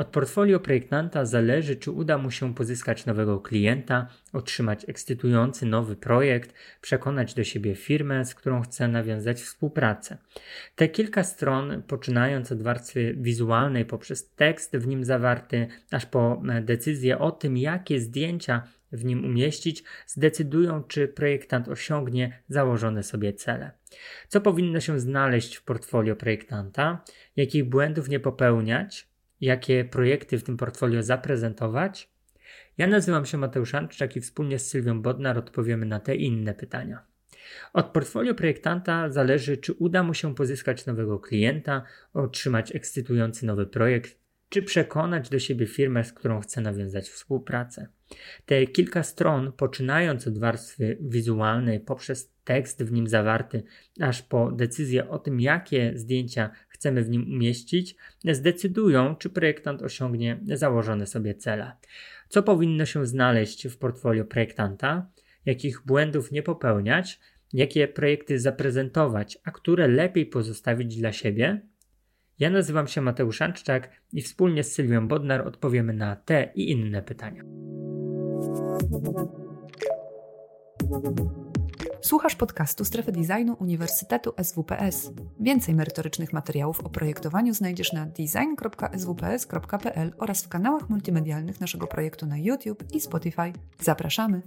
Od portfolio projektanta zależy, czy uda mu się pozyskać nowego klienta, otrzymać ekscytujący nowy projekt, przekonać do siebie firmę, z którą chce nawiązać współpracę. Te kilka stron, poczynając od warstwy wizualnej poprzez tekst w nim zawarty, aż po decyzję o tym, jakie zdjęcia w nim umieścić, zdecydują, czy projektant osiągnie założone sobie cele. Co powinno się znaleźć w portfolio projektanta, jakich błędów nie popełniać, jakie projekty w tym portfolio zaprezentować. Ja nazywam się Mateusz Anczak i wspólnie z Sylwią Bodnar odpowiemy na te inne pytania. Od portfolio projektanta zależy, czy uda mu się pozyskać nowego klienta, otrzymać ekscytujący nowy projekt, czy przekonać do siebie firmę, z którą chce nawiązać współpracę. Te kilka stron, poczynając od warstwy wizualnej, poprzez tekst w nim zawarty, aż po decyzję o tym, jakie zdjęcia chcemy w nim umieścić, zdecydują, czy projektant osiągnie założone sobie cele. Co powinno się znaleźć w portfolio projektanta, jakich błędów nie popełniać, jakie projekty zaprezentować, a które lepiej pozostawić dla siebie. Ja nazywam się Mateusz Anczczak i wspólnie z Sylwią Bodnar odpowiemy na te i inne pytania. Słuchasz podcastu Strefy Designu Uniwersytetu SWPS. Więcej merytorycznych materiałów o projektowaniu znajdziesz na design.swps.pl oraz w kanałach multimedialnych naszego projektu na YouTube i Spotify. Zapraszamy!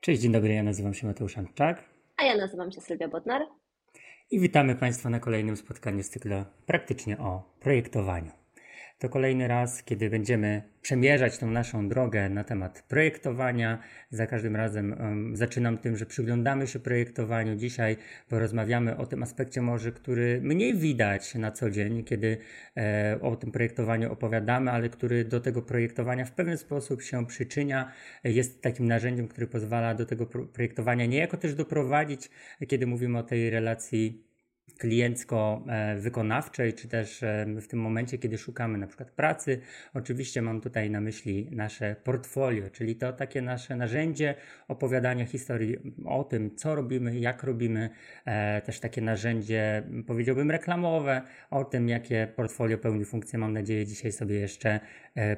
Cześć, dzień dobry, ja nazywam się Mateusz Antczak. A ja nazywam się Sylwia Bodnar. I witamy Państwa na kolejnym spotkaniu z cyklu praktycznie o projektowaniu. To kolejny raz, kiedy będziemy przemierzać tą naszą drogę na temat projektowania. Za każdym razem um, zaczynam tym, że przyglądamy się projektowaniu. Dzisiaj porozmawiamy o tym aspekcie może, który mniej widać na co dzień, kiedy e, o tym projektowaniu opowiadamy, ale który do tego projektowania w pewien sposób się przyczynia. Jest takim narzędziem, które pozwala do tego projektowania niejako też doprowadzić, kiedy mówimy o tej relacji kliencko-wykonawczej, czy też w tym momencie, kiedy szukamy na przykład pracy. Oczywiście mam tutaj na myśli nasze portfolio, czyli to takie nasze narzędzie opowiadania historii o tym, co robimy, jak robimy, e, też takie narzędzie, powiedziałbym, reklamowe, o tym, jakie portfolio pełni funkcje, mam nadzieję, dzisiaj sobie jeszcze e,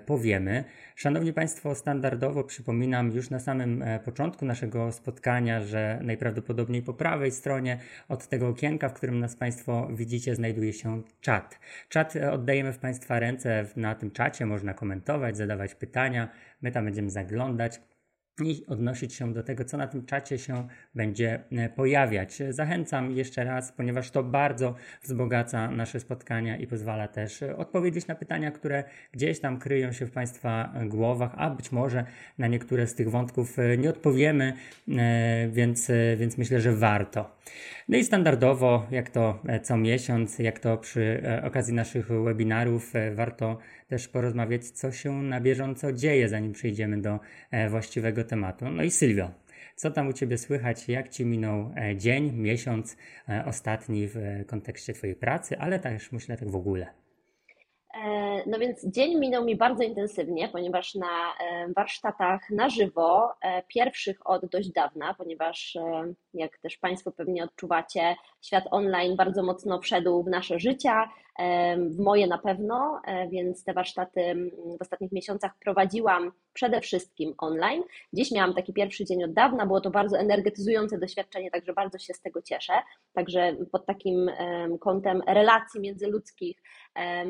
powiemy. Szanowni Państwo, standardowo przypominam już na samym e, początku naszego spotkania, że najprawdopodobniej po prawej stronie od tego okienka, w którym nas Państwo widzicie, znajduje się czat. Czat e, oddajemy w Państwa ręce, na tym czacie można komentować, zadawać pytania, my tam będziemy zaglądać i odnosić się do tego, co na tym czacie się będzie e, pojawiać. Zachęcam jeszcze raz, ponieważ to bardzo wzbogaca nasze spotkania i pozwala też e, odpowiedzieć na pytania, które gdzieś tam kryją się w Państwa głowach, a być może na niektóre z tych wątków e, nie odpowiemy, więc, więc myślę, że warto. No i standardowo, jak to co miesiąc, jak to przy okazji naszych webinarów, warto też porozmawiać, co się na bieżąco dzieje, zanim przejdziemy do właściwego tematu. No i Sylwio, co tam u Ciebie słychać? Jak Ci minął e, dzień, miesiąc e, ostatni w e, kontekście Twojej pracy, ale też myślę tak w ogóle? No więc dzień minął mi bardzo intensywnie, ponieważ na warsztatach na żywo, pierwszych od dość dawna, ponieważ jak też Państwo pewnie odczuwacie, świat online bardzo mocno wszedł w nasze życia, w moje na pewno, e, więc te warsztaty w ostatnich miesiącach prowadziłam przede wszystkim online. Dziś miałam taki pierwszy dzień od dawna, było to bardzo energetyzujące doświadczenie, także bardzo się z tego cieszę. Także pod takim kątem relacji międzyludzkich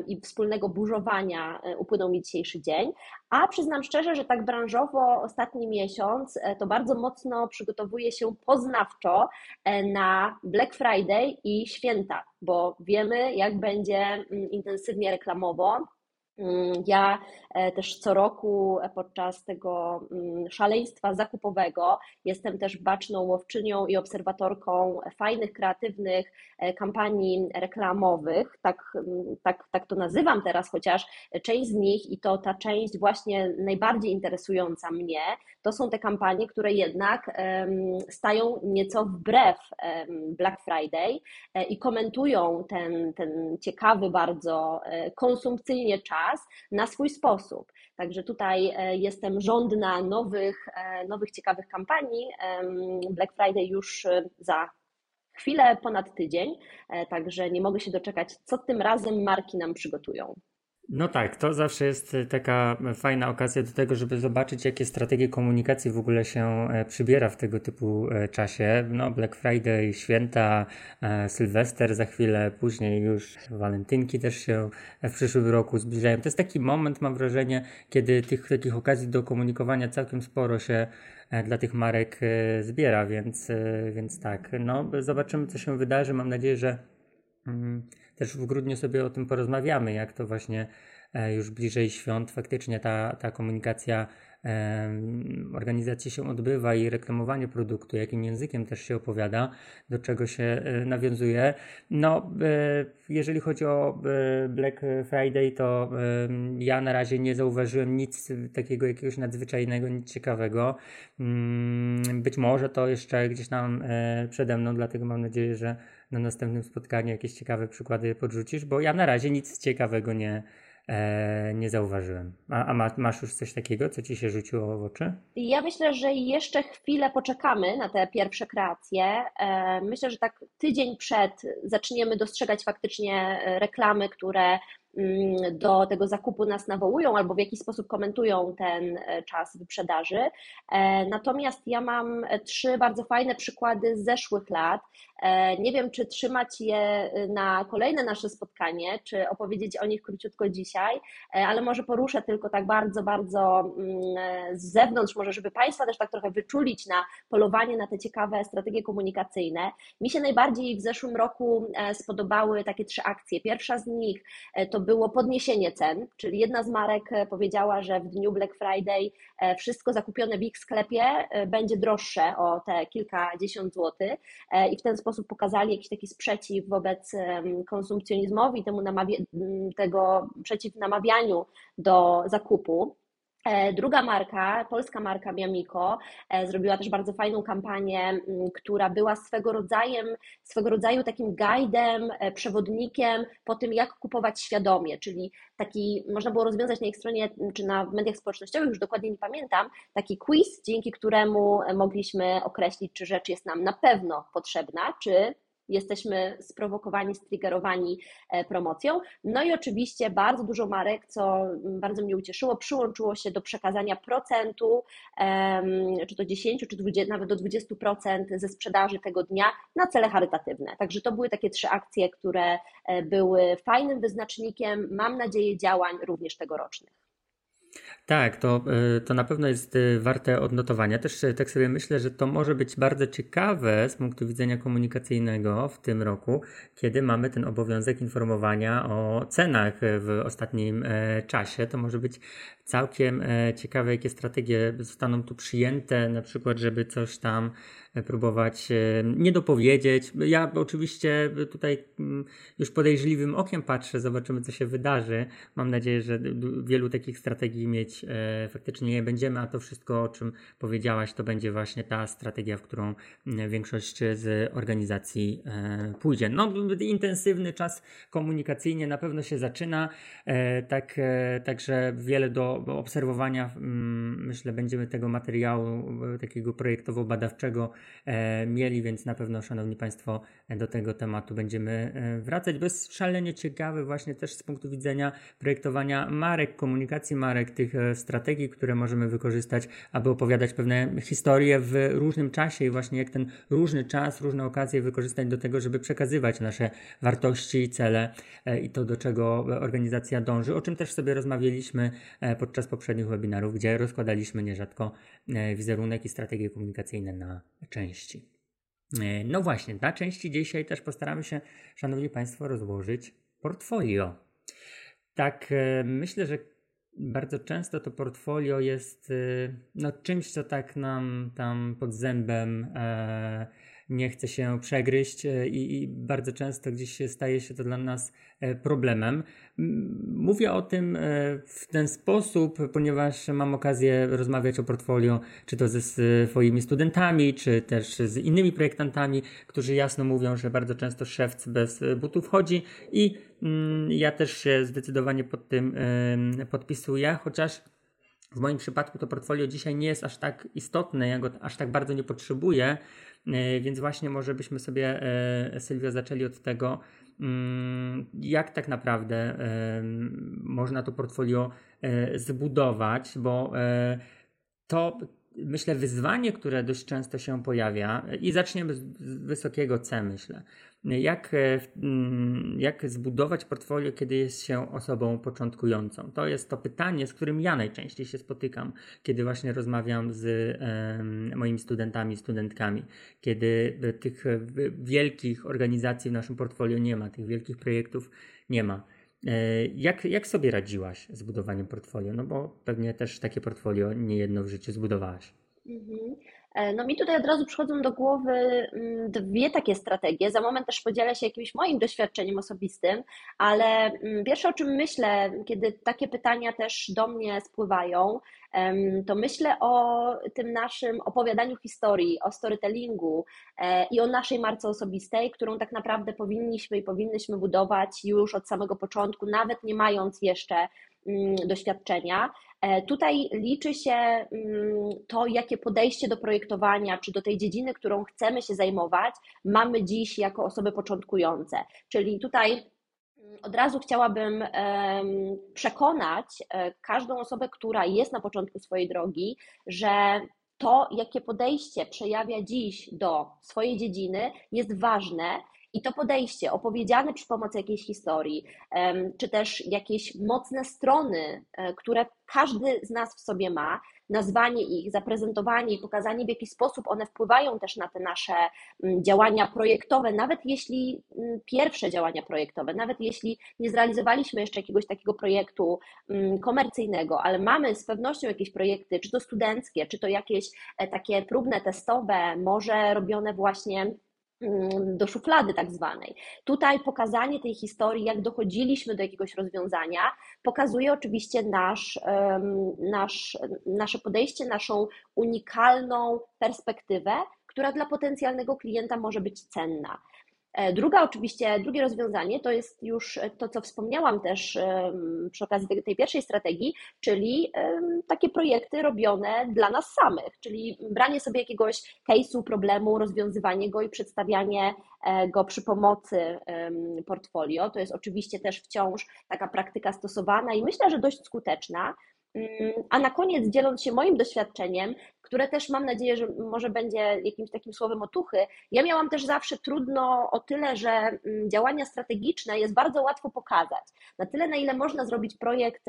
i wspólnego burzowania e, upłynął mi dzisiejszy dzień. A przyznam szczerze, że tak branżowo ostatni miesiąc e, to bardzo mocno przygotowuję się poznawczo na Black Friday i święta bo wiemy, jak będzie mm, intensywnie reklamowo. Mm, ja e, też co roku podczas tego mm, szaleństwa zakupowego jestem też baczną łowczynią i obserwatorką fajnych, kreatywnych e, kampanii reklamowych. Tak, tak, tak to nazywam teraz, chociaż część z nich i to ta część właśnie najbardziej interesująca mnie, to są te kampanie, które jednak stają nieco wbrew Black Friday e, i komentują ten, ten ciekawy bardzo konsumpcyjnie czas na swój sposób. Także tutaj e, jestem żądna nowych, e, nowych ciekawych kampanii. Black Friday już za chwilę ponad tydzień, także nie mogę się doczekać, co tym razem marki nam przygotują. No tak, to zawsze jest e, taka fajna okazja do tego, żeby zobaczyć, jakie strategie komunikacji w ogóle się e, przybiera w tego typu e, czasie. No, Black Friday, święta, Sylwester za chwilę, później już walentynki też się w przyszłym roku zbliżają. To jest taki moment, mam wrażenie, kiedy tych takich okazji do komunikowania całkiem sporo się dla tych marek zbiera, więc, więc tak, no zobaczymy, co się wydarzy. Mam nadzieję, że. Mm, też w grudniu sobie o tym porozmawiamy, jak to właśnie e, już bliżej świąt faktycznie ta, ta komunikacja organizacji się odbywa i reklamowanie produktu, jakim językiem też się opowiada, do czego się e, nawiązuje. No, e, jeżeli chodzi o Black Friday, to ja na razie nie zauważyłem nic takiego jakiegoś nadzwyczajnego, nic ciekawego. Mm, być może to jeszcze gdzieś tam przede mną, dlatego mam nadzieję, że na następnym spotkaniu jakieś ciekawe przykłady podrzucisz, bo ja na razie nic ciekawego nie, e, nie zauważyłem. A, a masz już coś takiego, co ci się rzuciło w oczy? Ja myślę, że jeszcze chwilę poczekamy na te pierwsze kreacje. E, myślę, że tak tydzień przed zaczniemy dostrzegać faktycznie reklamy, które do tego zakupu nas nawołują albo w jakiś sposób komentują ten e, czas wyprzedaży. E, natomiast ja mam trzy bardzo fajne przykłady z zeszłych lat. E, nie wiem, czy trzymać je na kolejne nasze spotkanie, czy opowiedzieć o nich króciutko dzisiaj, ale może poruszę tylko tak bardzo, bardzo mm, z zewnątrz, może żeby Państwa też tak trochę wyczulić na polowanie na te ciekawe strategie komunikacyjne. Mi się najbardziej w zeszłym roku spodobały takie trzy akcje. Pierwsza z nich to było podniesienie cen, czyli jedna z marek e, powiedziała, że w dniu Black Friday e, wszystko zakupione w ich sklepie e, będzie droższe o te kilkadziesiąt złotych i w ten sposób pokazali jakiś taki sprzeciw wobec konsumpcjonizmowi, temu namawia- tego przeciw namawianiu do zakupu. E, druga marka, polska marka Miamiko, e, zrobiła też bardzo fajną kampanię, która była swego rodzaju, swego rodzaju takim guidem, e, przewodnikiem po tym, jak kupować świadomie, czyli taki, można było rozwiązać na ich stronie czy na mediach społecznościowych, już dokładnie nie pamiętam, taki quiz, dzięki któremu mogliśmy określić, czy rzecz jest nam na pewno potrzebna, czy jesteśmy sprowokowani, striggerowani e, promocją. No i oczywiście bardzo dużo marek, co bardzo mnie ucieszyło, przyłączyło się do przekazania procentu, czy to 10, czy 20, nawet do 20% ze sprzedaży tego dnia na cele charytatywne. Także to były takie trzy akcje, które e, były fajnym wyznacznikiem, mam nadzieję, działań również tegorocznych. Tak, to, e, to na pewno jest e, warte odnotowania. Też e, tak sobie myślę, że to może być bardzo ciekawe z punktu widzenia komunikacyjnego w tym roku, kiedy mamy ten obowiązek informowania o cenach w ostatnim czasie. To może być całkiem ciekawe, jakie strategie zostaną tu przyjęte, na przykład, żeby coś tam próbować e, nie dopowiedzieć. Ja oczywiście tutaj mm, już podejrzliwym okiem patrzę, zobaczymy co się wydarzy. Mam nadzieję, że wielu takich strategii mieć e, faktycznie nie będziemy, a to wszystko, o czym powiedziałaś, to będzie właśnie ta strategia, w którą większość z organizacji e, pójdzie. No, intensywny czas komunikacyjnie na pewno się zaczyna, tak, także wiele do obserwowania. Myślę, będziemy tego materiału takiego projektowo-badawczego mieli, więc na pewno, Szanowni Państwo, do tego tematu będziemy e, wracać. Bez szalenie ciekawy właśnie też z punktu widzenia projektowania marek, komunikacji marek, tych e, strategii, które możemy wykorzystać, aby opowiadać pewne historie w różnym czasie i właśnie jak ten różny czas, różne okazje wykorzystać do tego, żeby przekazywać nasze wartości, cele i to, do czego organizacja dąży, o czym też sobie rozmawialiśmy podczas poprzednich webinarów, gdzie rozkładaliśmy nierzadko wizerunek i strategie komunikacyjne na części. E, no właśnie, na części dzisiaj też postaramy się, Szanowni Państwo, rozłożyć portfolio. Tak, e, myślę, że bardzo często to portfolio jest e, no, czymś, co tak nam tam pod zębem e, nie chce się przegryźć i, i, bardzo często gdzieś staje się to dla nas problemem. Mówię o tym e, w ten sposób, ponieważ mam okazję rozmawiać o portfolio, czy to ze swoimi studentami, czy też z innymi projektantami, którzy jasno mówią, że bardzo często szewc bez butów chodzi i mm, ja też się zdecydowanie pod tym podpisuję, chociaż w moim przypadku to portfolio dzisiaj nie jest aż tak istotne, ja go aż tak bardzo nie potrzebuję, e, więc właśnie może byśmy sobie, e, Sylwia, zaczęli od tego, mm, jak tak naprawdę można to portfolio zbudować, bo to myślę, wyzwanie, które dość często się pojawia, i zaczniemy z wysokiego C, myślę. Jak, e, mm, jak zbudować portfolio, kiedy jest się osobą początkującą? To jest to pytanie, z którym ja najczęściej się spotykam, kiedy właśnie rozmawiam z moimi studentami, studentkami, kiedy tych wielkich organizacji w naszym portfolio nie ma, tych wielkich projektów nie ma. E, jak, jak sobie radziłaś z budowaniem portfolio? No bo pewnie też takie portfolio nie jedno w życiu zbudowałaś. Mhm. E, no mi tutaj od razu przychodzą do głowy mm, dwie takie strategie. Za moment też podzielę się jakimś moim doświadczeniem osobistym, ale mm, pierwsze o czym myślę, kiedy takie pytania też do mnie spływają, to myślę o tym naszym opowiadaniu historii, o storytellingu e, i o naszej marce osobistej, którą tak naprawdę powinniśmy i powinnyśmy budować już od samego początku, nawet nie mając jeszcze doświadczenia. E, tutaj liczy się mm, to, jakie podejście do projektowania, czy do tej dziedziny, którą chcemy się zajmować, mamy dziś jako osoby początkujące. Czyli tutaj od razu chciałabym przekonać e, każdą osobę, która jest na początku swojej drogi, że to, jakie podejście przejawia dziś do swojej dziedziny, jest ważne. I to podejście opowiedziane przy pomocy jakiejś historii, czy też jakieś mocne strony, e, które każdy z nas w sobie ma, nazwanie ich, zaprezentowanie i pokazanie, w jaki sposób one wpływają też na te nasze mm, działania projektowe, nawet jeśli mm, pierwsze działania projektowe, nawet jeśli nie zrealizowaliśmy jeszcze jakiegoś takiego projektu mm, komercyjnego, ale mamy z pewnością jakieś projekty, czy to studenckie, czy to jakieś e, takie próbne, testowe, może robione właśnie do szuflady tak zwanej. Tutaj pokazanie tej historii, jak dochodziliśmy do jakiegoś rozwiązania, pokazuje oczywiście nasz, nasz, nasze podejście, naszą unikalną perspektywę, która dla potencjalnego klienta może być cenna. E, druga oczywiście, drugie rozwiązanie to jest już to, co wspomniałam też przy okazji tej pierwszej strategii, czyli takie projekty robione dla nas samych, czyli branie sobie jakiegoś case'u, problemu, rozwiązywanie go i przedstawianie e, go przy pomocy portfolio. To jest oczywiście też wciąż taka praktyka stosowana i myślę, że dość skuteczna. Mm, a na koniec, dzieląc się moim doświadczeniem, które też mam nadzieję, że może będzie jakimś takim słowem otuchy, ja miałam też zawsze trudno o tyle, że mm, działania strategiczne jest bardzo łatwo pokazać. Na tyle, na ile można zrobić projekt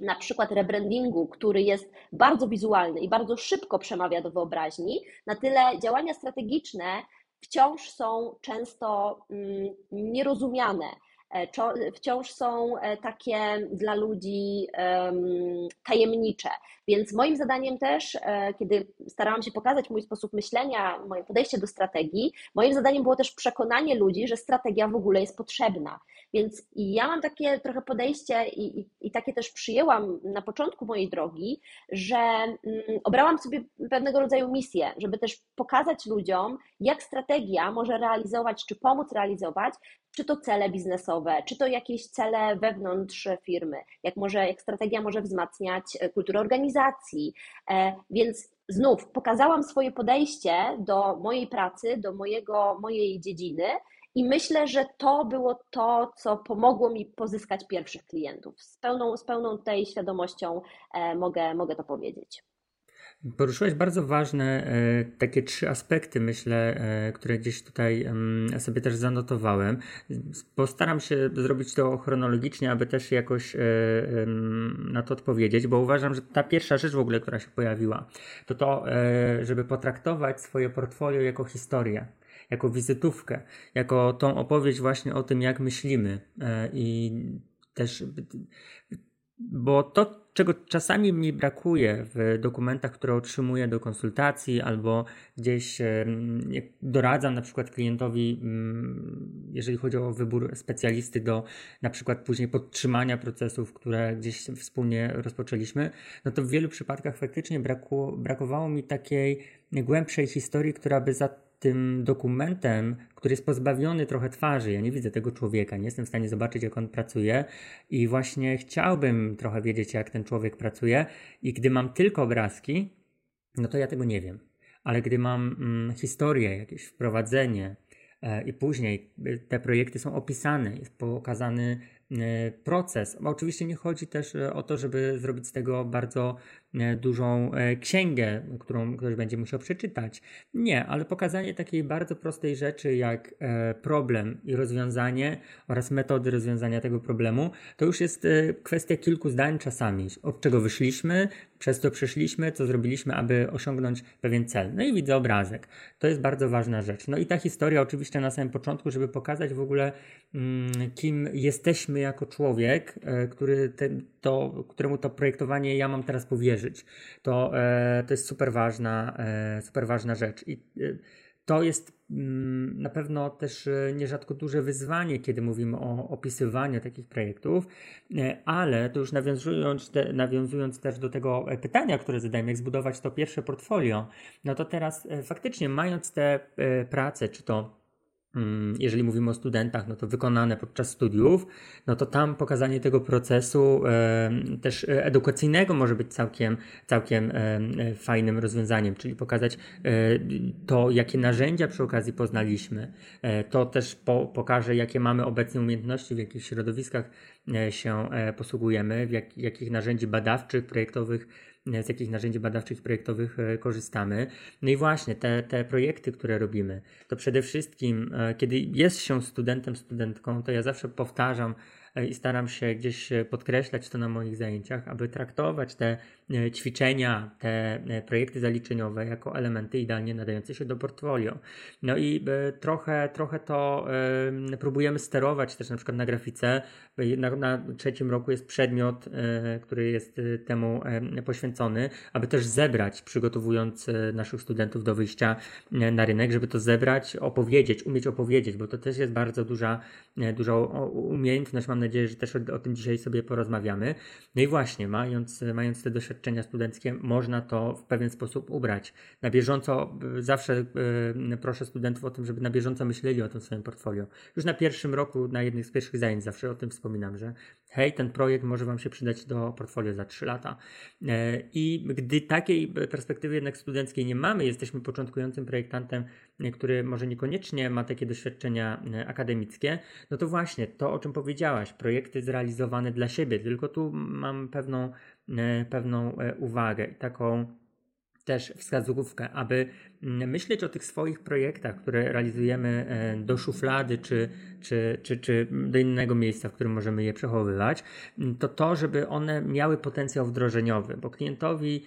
na przykład rebrandingu, który jest bardzo wizualny i bardzo szybko przemawia do wyobraźni, na tyle działania strategiczne wciąż są często mm, nierozumiane wciąż są e, takie dla ludzi tajemnicze. Więc moim zadaniem też, e, kiedy starałam się pokazać mój sposób myślenia, moje podejście do strategii, moim zadaniem było też przekonanie ludzi, że strategia w ogóle jest potrzebna. Więc ja mam takie trochę podejście i, i, i takie też przyjęłam na początku mojej drogi, że mm, obrałam sobie pewnego rodzaju misję, żeby też pokazać ludziom, jak strategia może realizować, czy pomóc realizować czy to cele biznesowe, czy to jakieś cele wewnątrz firmy, jak może, jak strategia może wzmacniać e, kulturę organizacji. E, więc znów pokazałam swoje podejście do mojej pracy, do mojego, mojej dziedziny i myślę, że to było to, co pomogło mi pozyskać pierwszych klientów. Z pełną, z pełną tej świadomością e, mogę, mogę to powiedzieć. Poruszyłeś bardzo ważne e, takie trzy aspekty, myślę, e, które gdzieś tutaj sobie też zanotowałem. Postaram się zrobić to chronologicznie, aby też jakoś e, na to odpowiedzieć, bo uważam, że ta pierwsza rzecz w ogóle, która się pojawiła, to to, żeby potraktować swoje portfolio jako historię jako wizytówkę, jako tą opowieść właśnie o tym, jak myślimy i też bo to, czego czasami mi brakuje w dokumentach, które otrzymuję do konsultacji, albo gdzieś doradzam na przykład klientowi, mm, jeżeli chodzi o wybór specjalisty do na przykład później podtrzymania procesów, które gdzieś wspólnie rozpoczęliśmy, no to w wielu przypadkach faktycznie brakowało mi takiej głębszej historii, która by za tym dokumentem, który jest pozbawiony trochę twarzy. Ja nie widzę tego człowieka, nie jestem w stanie zobaczyć, jak on pracuje, i właśnie chciałbym trochę wiedzieć, jak ten człowiek pracuje. I gdy mam tylko obrazki, no to ja tego nie wiem. Ale gdy mam mm, historię, jakieś wprowadzenie, e, i później e, te projekty są opisane, jest pokazany proces. Oczywiście nie chodzi też o to, żeby zrobić z tego bardzo E, dużą e, księgę, którą ktoś będzie musiał przeczytać. Nie, ale pokazanie takiej bardzo prostej rzeczy jak e, problem i rozwiązanie oraz metody rozwiązania tego problemu, to już jest kwestia kilku zdań czasami. Od czego wyszliśmy, przez co przeszliśmy, co zrobiliśmy, aby osiągnąć pewien cel. No i widzę obrazek. To jest bardzo ważna rzecz. No i ta historia oczywiście na samym początku, żeby pokazać w ogóle, mm, kim jesteśmy jako człowiek, który te, to, któremu to projektowanie ja mam teraz powierzyć to, e, to jest super ważna, e, super ważna rzecz. I e, to jest mm, na pewno też nierzadko duże wyzwanie, kiedy mówimy o opisywaniu takich projektów, ale to już nawiązując, te, nawiązując też do tego pytania, które zadałem, jak zbudować to pierwsze portfolio, no to teraz faktycznie mając te prace, czy to jeżeli mówimy o studentach, no to wykonane podczas studiów, no to tam pokazanie tego procesu e, też edukacyjnego może być całkiem, całkiem e, fajnym rozwiązaniem, czyli pokazać e, to, jakie narzędzia przy okazji poznaliśmy. E, to też po, pokaże, jakie mamy obecnie umiejętności, w jakich środowiskach e, się e, posługujemy, w jak, jakich narzędzi badawczych, projektowych z jakich narzędzi badawczych projektowych e, korzystamy. No i właśnie te, te projekty, które robimy, to przede wszystkim, e, kiedy jest się studentem, studentką, to ja zawsze powtarzam, E, i staram się gdzieś e, podkreślać to na moich zajęciach, aby traktować te e, ćwiczenia, te projekty zaliczeniowe jako elementy idealnie nadające się do portfolio. No i trochę, trochę to próbujemy sterować też na przykład na grafice. Na, na trzecim roku jest przedmiot, który jest temu poświęcony, aby też zebrać, przygotowując naszych studentów do wyjścia na rynek, żeby to zebrać, opowiedzieć, umieć opowiedzieć, bo to też jest bardzo duża, duża umiejętność, mam nadzieję, że też o, o, tym dzisiaj sobie porozmawiamy. No i właśnie, mając, mając te doświadczenia studenckie, można to w pewien sposób ubrać. Na bieżąco zawsze y, proszę studentów o tym, żeby na bieżąco myśleli o tym swoim portfolio. Już na pierwszym roku, na jednych z pierwszych zajęć zawsze o tym wspominam, że hej, ten projekt może Wam się przydać do portfolio za 3 lata. E, I gdy takiej perspektywy jednak studenckiej nie mamy, jesteśmy początkującym projektantem, który może niekoniecznie ma takie doświadczenia akademickie, no to właśnie to, o czym powiedziałaś, projekty zrealizowane dla siebie, tylko tu mam pewną, pewną e, uwagę i taką też wskazówkę, aby myśleć o tych swoich projektach, które realizujemy e, do szuflady czy, czy, czy, czy do innego miejsca, w którym możemy je przechowywać, to to, żeby one miały potencjał wdrożeniowy, bo klientowi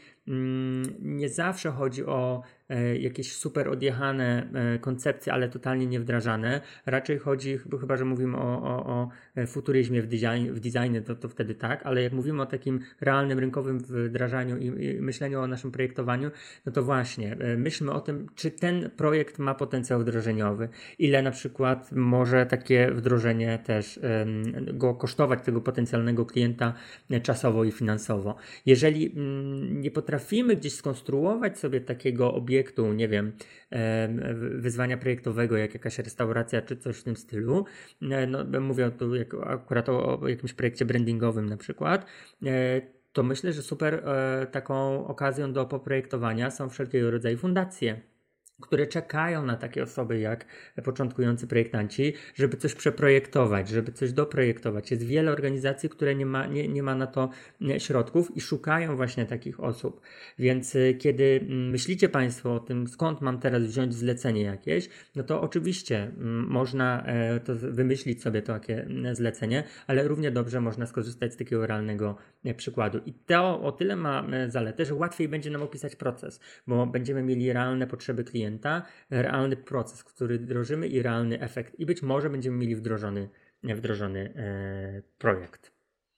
nie zawsze chodzi o E, jakieś super odjechane e, koncepcje, ale totalnie niewdrażane. Raczej chodzi, chyba że mówimy o, o, o futuryzmie w, design, w designie, to, to wtedy tak, ale jak mówimy o takim realnym, rynkowym wdrażaniu i, i myśleniu o naszym projektowaniu, no to właśnie e, myślmy o tym, czy ten projekt ma potencjał wdrożeniowy, ile na przykład może takie wdrożenie też go kosztować, tego potencjalnego klienta czasowo i finansowo. Jeżeli mm, nie potrafimy gdzieś skonstruować sobie takiego obiektu, nie wiem, wyzwania projektowego, jak jakaś restauracja czy coś w tym stylu. E, no, mówię tu akurat o, jakimś projekcie brandingowym na przykład e, to myślę, że super e, taką okazją do poprojektowania są wszelkiego rodzaju fundacje które czekają na takie osoby jak początkujący projektanci, żeby coś przeprojektować, żeby coś doprojektować. Jest wiele organizacji, które nie ma, nie, nie ma na to środków i szukają właśnie takich osób. Więc y, kiedy mm, myślicie Państwo o tym, skąd mam teraz wziąć zlecenie jakieś, no to oczywiście mm, można e, to wymyślić sobie takie zlecenie, ale równie dobrze można skorzystać z takiego realnego e, przykładu. I to o tyle ma e, zaletę, że łatwiej będzie nam opisać proces, bo będziemy mieli realne potrzeby klienta klienta, realny proces, który wdrożymy i realny efekt. I być może będziemy mieli wdrożony, wdrożony e, projekt.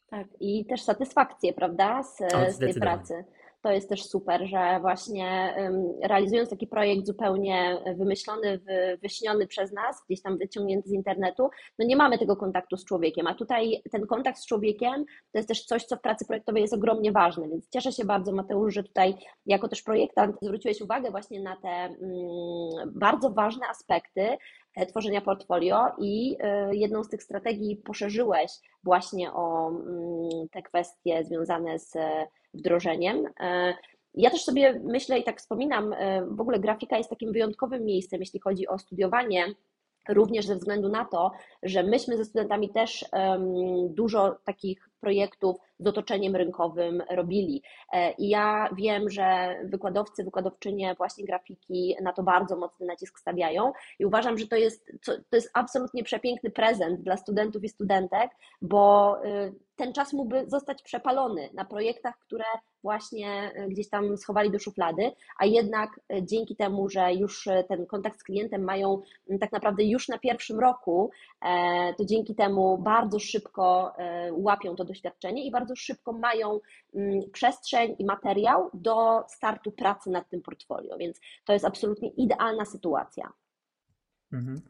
Tak, i też satysfakcję, prawda, z, z tej pracy. To jest też super, że właśnie realizując taki projekt zupełnie wymyślony, wyśniony przez nas, gdzieś tam wyciągnięty z internetu, no nie mamy tego kontaktu z człowiekiem, a tutaj ten kontakt z człowiekiem to jest też coś, co w pracy projektowej jest ogromnie ważne, więc cieszę się bardzo Mateusz, że tutaj jako też projektant zwróciłeś uwagę właśnie na te mm, bardzo ważne aspekty e, tworzenia portfolio i e, jedną z tych strategii poszerzyłeś właśnie o mm, te kwestie związane z wdrożeniem. E, ja też sobie myślę i tak wspominam, w ogóle grafika jest takim wyjątkowym miejscem, jeśli chodzi o studiowanie również ze względu na to, że myśmy ze studentami też dużo takich projektów z otoczeniem rynkowym robili. E, I ja wiem, że wykładowcy, wykładowczynie właśnie grafiki na to bardzo mocny nacisk stawiają i uważam, że to jest, to jest absolutnie przepiękny prezent dla studentów i studentek, bo y, ten czas mógłby zostać przepalony na projektach, które właśnie y, gdzieś tam schowali do szuflady, a jednak y, dzięki temu, że już ten kontakt z klientem mają tak naprawdę już na pierwszym roku, e, to dzięki temu bardzo szybko e, łapią to doświadczenie i bardzo szybko mają przestrzeń i materiał do startu pracy nad tym portfolio, więc to jest absolutnie idealna sytuacja. Mhm.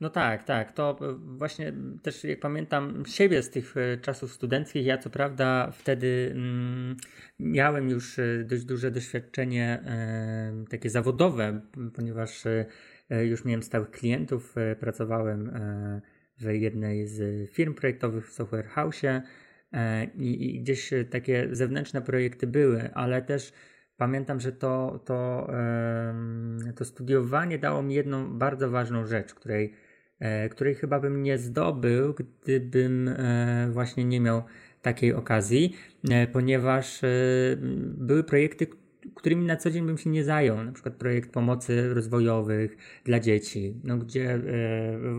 No tak, tak. To właśnie też jak pamiętam siebie z tych e, czasów studenckich, ja co prawda wtedy mm, miałem już e, dość duże doświadczenie e, takie zawodowe, ponieważ e, już miałem stałych klientów, e, pracowałem e, w jednej z firm projektowych w Software House i gdzieś takie zewnętrzne projekty były, ale też pamiętam, że to, to, to studiowanie dało mi jedną bardzo ważną rzecz, której, e, której chyba bym nie zdobył, gdybym e, właśnie nie miał takiej okazji, e, ponieważ były projekty, którymi na co dzień bym się nie zajął, na przykład projekt pomocy rozwojowych dla dzieci, no gdzie e,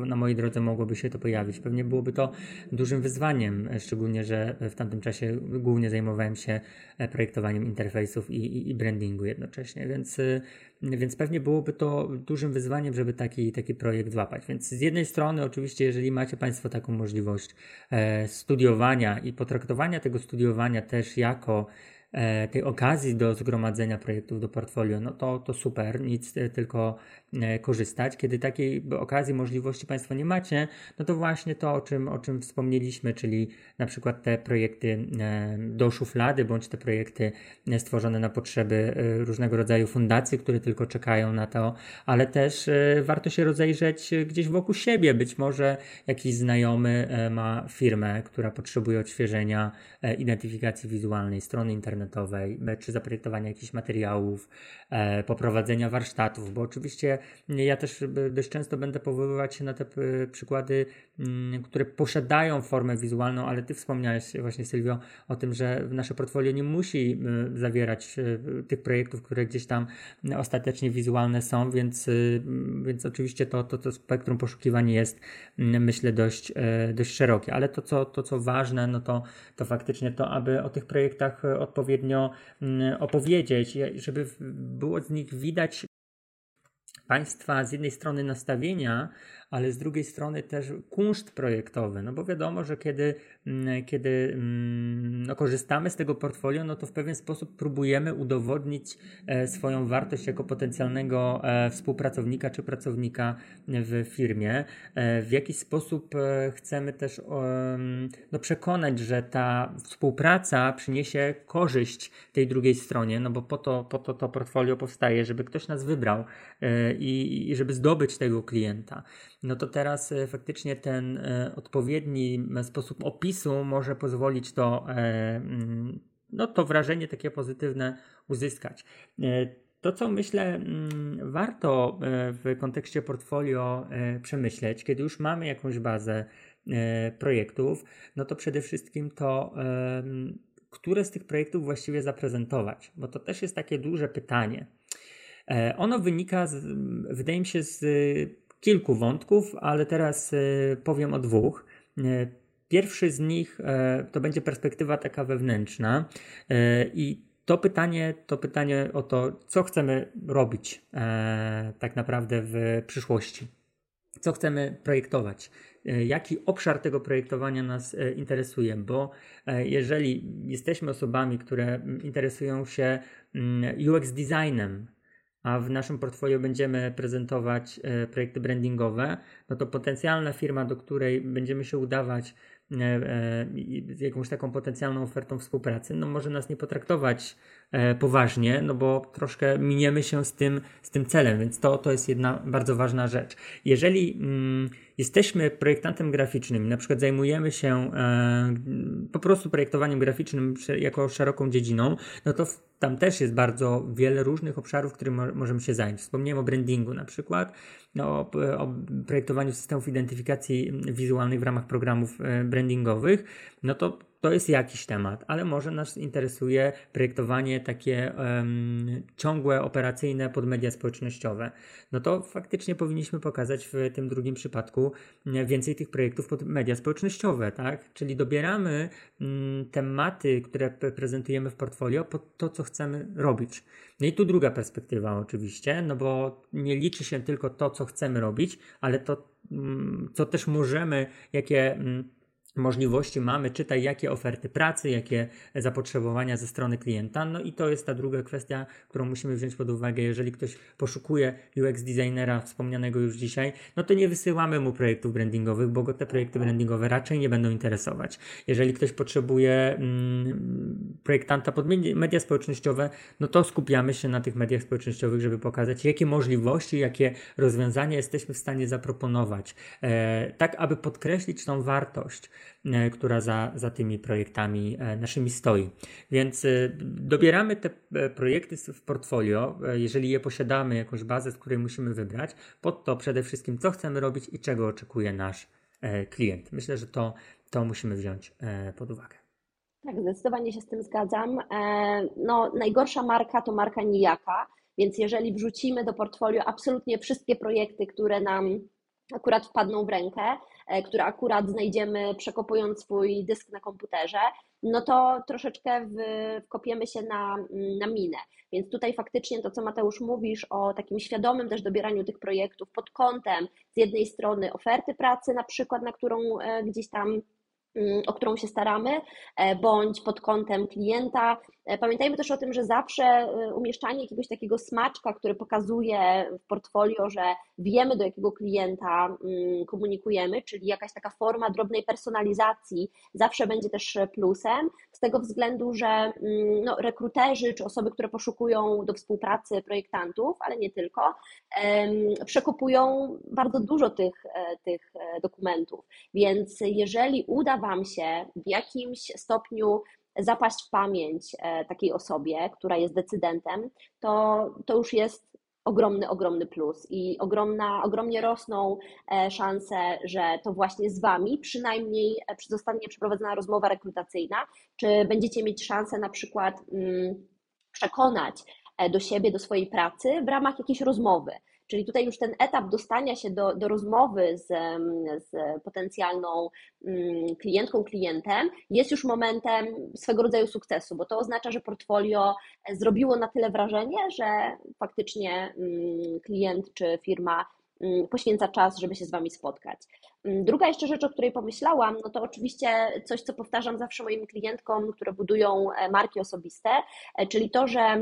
na mojej drodze mogłoby się to pojawić. Pewnie byłoby to dużym wyzwaniem, szczególnie, że w tamtym czasie głównie zajmowałem się e, projektowaniem interfejsów i, i, i brandingu jednocześnie, więc, e, więc pewnie byłoby to dużym wyzwaniem, żeby taki, taki projekt złapać. Więc z jednej strony, oczywiście, jeżeli macie Państwo taką możliwość studiowania i potraktowania tego studiowania też jako E, tej okazji do zgromadzenia projektów do portfolio, no to, to super, nic e, tylko e, korzystać. Kiedy takiej okazji, możliwości Państwo nie macie, no to właśnie to, o czym, o czym wspomnieliśmy, czyli na przykład te projekty do szuflady, bądź te projekty stworzone na potrzeby różnego rodzaju fundacji, które tylko czekają na to, ale też warto się rozejrzeć gdzieś wokół siebie. Być może jakiś znajomy ma firmę, która potrzebuje odświeżenia identyfikacji wizualnej, strony internetowej, internetowej, czy zaprojektowania jakichś materiałów, e, poprowadzenia warsztatów, bo oczywiście ja też dość często będę powoływać się na te przykłady, które posiadają formę wizualną, ale ty wspomniałeś właśnie Sylwio o tym, że nasze portfolio nie musi zawierać e, tych projektów, które gdzieś tam ostatecznie wizualne są, więc, więc oczywiście to, to, to spektrum poszukiwań jest myślę dość, e, dość szerokie, ale to co, to co ważne, no to, to faktycznie to, aby o tych projektach odpowiedzieć odpowiednio mm, opowiedzieć, żeby było z nich widać Państwa z jednej strony nastawienia, ale z drugiej strony też kunszt projektowy, no bo wiadomo, że kiedy, mm, kiedy mm, no, korzystamy z tego portfolio, no to w pewien sposób próbujemy udowodnić e, swoją wartość jako potencjalnego e, współpracownika czy pracownika w firmie. E, w jaki sposób chcemy też no, przekonać, że ta współpraca przyniesie korzyść tej drugiej stronie, no bo po to, po to to portfolio powstaje, żeby ktoś nas wybrał i, i żeby zdobyć tego klienta no to teraz e, faktycznie ten e, odpowiedni sposób opisu może pozwolić to, e, mm, no to wrażenie takie pozytywne uzyskać. To, co myślę, mm, warto w kontekście portfolio przemyśleć, kiedy już mamy jakąś bazę projektów, no to przede wszystkim to, które z tych projektów właściwie zaprezentować, bo to też jest takie duże pytanie. Ono wynika, z, wydaje mi się, z kilku wątków, ale teraz e, powiem o dwóch. E, pierwszy z nich e, to będzie perspektywa taka wewnętrzna i to pytanie, to pytanie o to, co chcemy robić tak naprawdę w przyszłości. co chcemy projektować, jaki obszar tego projektowania nas interesuje, bo jeżeli jesteśmy osobami, które interesują się mm, UX designem, a w naszym portfolio będziemy prezentować projekty brandingowe, no to potencjalna firma, do której będziemy się udawać jakąś taką potencjalną ofertą współpracy, no może nas nie potraktować E, poważnie, no bo troszkę miniemy się z tym, z tym celem, więc to, to jest jedna bardzo ważna rzecz. Jeżeli mm, jesteśmy projektantem graficznym, na przykład zajmujemy się e, po prostu projektowaniem graficznym jako szeroką dziedziną, no to w, tam też jest bardzo wiele różnych obszarów, którymi mo możemy się zająć. Wspomniałem o brandingu na przykład, o, o projektowaniu systemów identyfikacji wizualnej w ramach programów e, brandingowych, no to to jest jakiś temat, ale może nas interesuje projektowanie takie um, ciągłe, operacyjne pod media społecznościowe. No to faktycznie powinniśmy pokazać w tym drugim przypadku więcej tych projektów pod media społecznościowe, tak? Czyli dobieramy um, tematy, które prezentujemy w portfolio pod to, co chcemy robić. No i tu druga perspektywa oczywiście, no bo nie liczy się tylko to, co chcemy robić, ale to, um, co też możemy, jakie możliwości mamy, czytaj jakie oferty pracy, jakie zapotrzebowania ze strony klienta. No i to jest ta druga kwestia, którą musimy wziąć pod uwagę. Jeżeli ktoś poszukuje UX designera wspomnianego już dzisiaj, no to nie wysyłamy mu projektów brandingowych, bo go te projekty brandingowe raczej nie będą interesować. Jeżeli ktoś potrzebuje mm, projektanta pod media społecznościowe, no to skupiamy się na tych mediach społecznościowych, żeby pokazać, jakie możliwości, jakie rozwiązania jesteśmy w stanie zaproponować, e, tak aby podkreślić tą wartość. E, która za, za tymi projektami e, naszymi stoi. Więc e, dobieramy te projekty w portfolio, jeżeli je posiadamy, jakąś bazę, z której musimy wybrać, pod to przede wszystkim, co chcemy robić i czego oczekuje nasz klient. Myślę, że to, to musimy wziąć pod uwagę. Tak, zdecydowanie się z tym zgadzam. No, najgorsza marka to marka nijaka, więc jeżeli wrzucimy do portfolio absolutnie wszystkie projekty, które nam akurat wpadną w rękę, które akurat znajdziemy przekopując swój dysk na komputerze, no to troszeczkę wkopiemy się na, na minę. Więc tutaj faktycznie to, co Mateusz mówisz o takim świadomym też dobieraniu tych projektów pod kątem z jednej strony oferty pracy, na przykład, na którą e, gdzieś tam mm, o którą się staramy, e, bądź pod kątem klienta, E, pamiętajmy też o tym, że zawsze e, umieszczanie jakiegoś takiego smaczka, który pokazuje w portfolio, że wiemy do jakiego klienta mm, komunikujemy, czyli jakaś taka forma drobnej personalizacji, zawsze będzie też plusem, z tego względu, że mm, no, rekruterzy czy osoby, które poszukują do współpracy projektantów, ale nie tylko, przekopują bardzo dużo tych, e, tych dokumentów. Więc jeżeli uda Wam się w jakimś stopniu zapaść w pamięć e, takiej osobie, która jest decydentem, to, to już jest ogromny, ogromny plus i ogromna, ogromnie rosną e, szanse, że to właśnie z Wami przynajmniej e, zostanie przeprowadzona rozmowa rekrutacyjna, czy będziecie mieć szansę na przykład mm, przekonać do siebie, do swojej pracy w ramach jakiejś rozmowy. Czyli tutaj już ten etap dostania się do, do rozmowy z, z potencjalną mm, klientką, klientem jest już momentem swego rodzaju sukcesu, bo to oznacza, że portfolio zrobiło na tyle wrażenie, że faktycznie mm, klient czy firma mm, poświęca czas, żeby się z Wami spotkać. Druga jeszcze rzecz, o której pomyślałam, no to oczywiście coś, co powtarzam zawsze moim klientkom, które budują e, marki osobiste, e, czyli to, że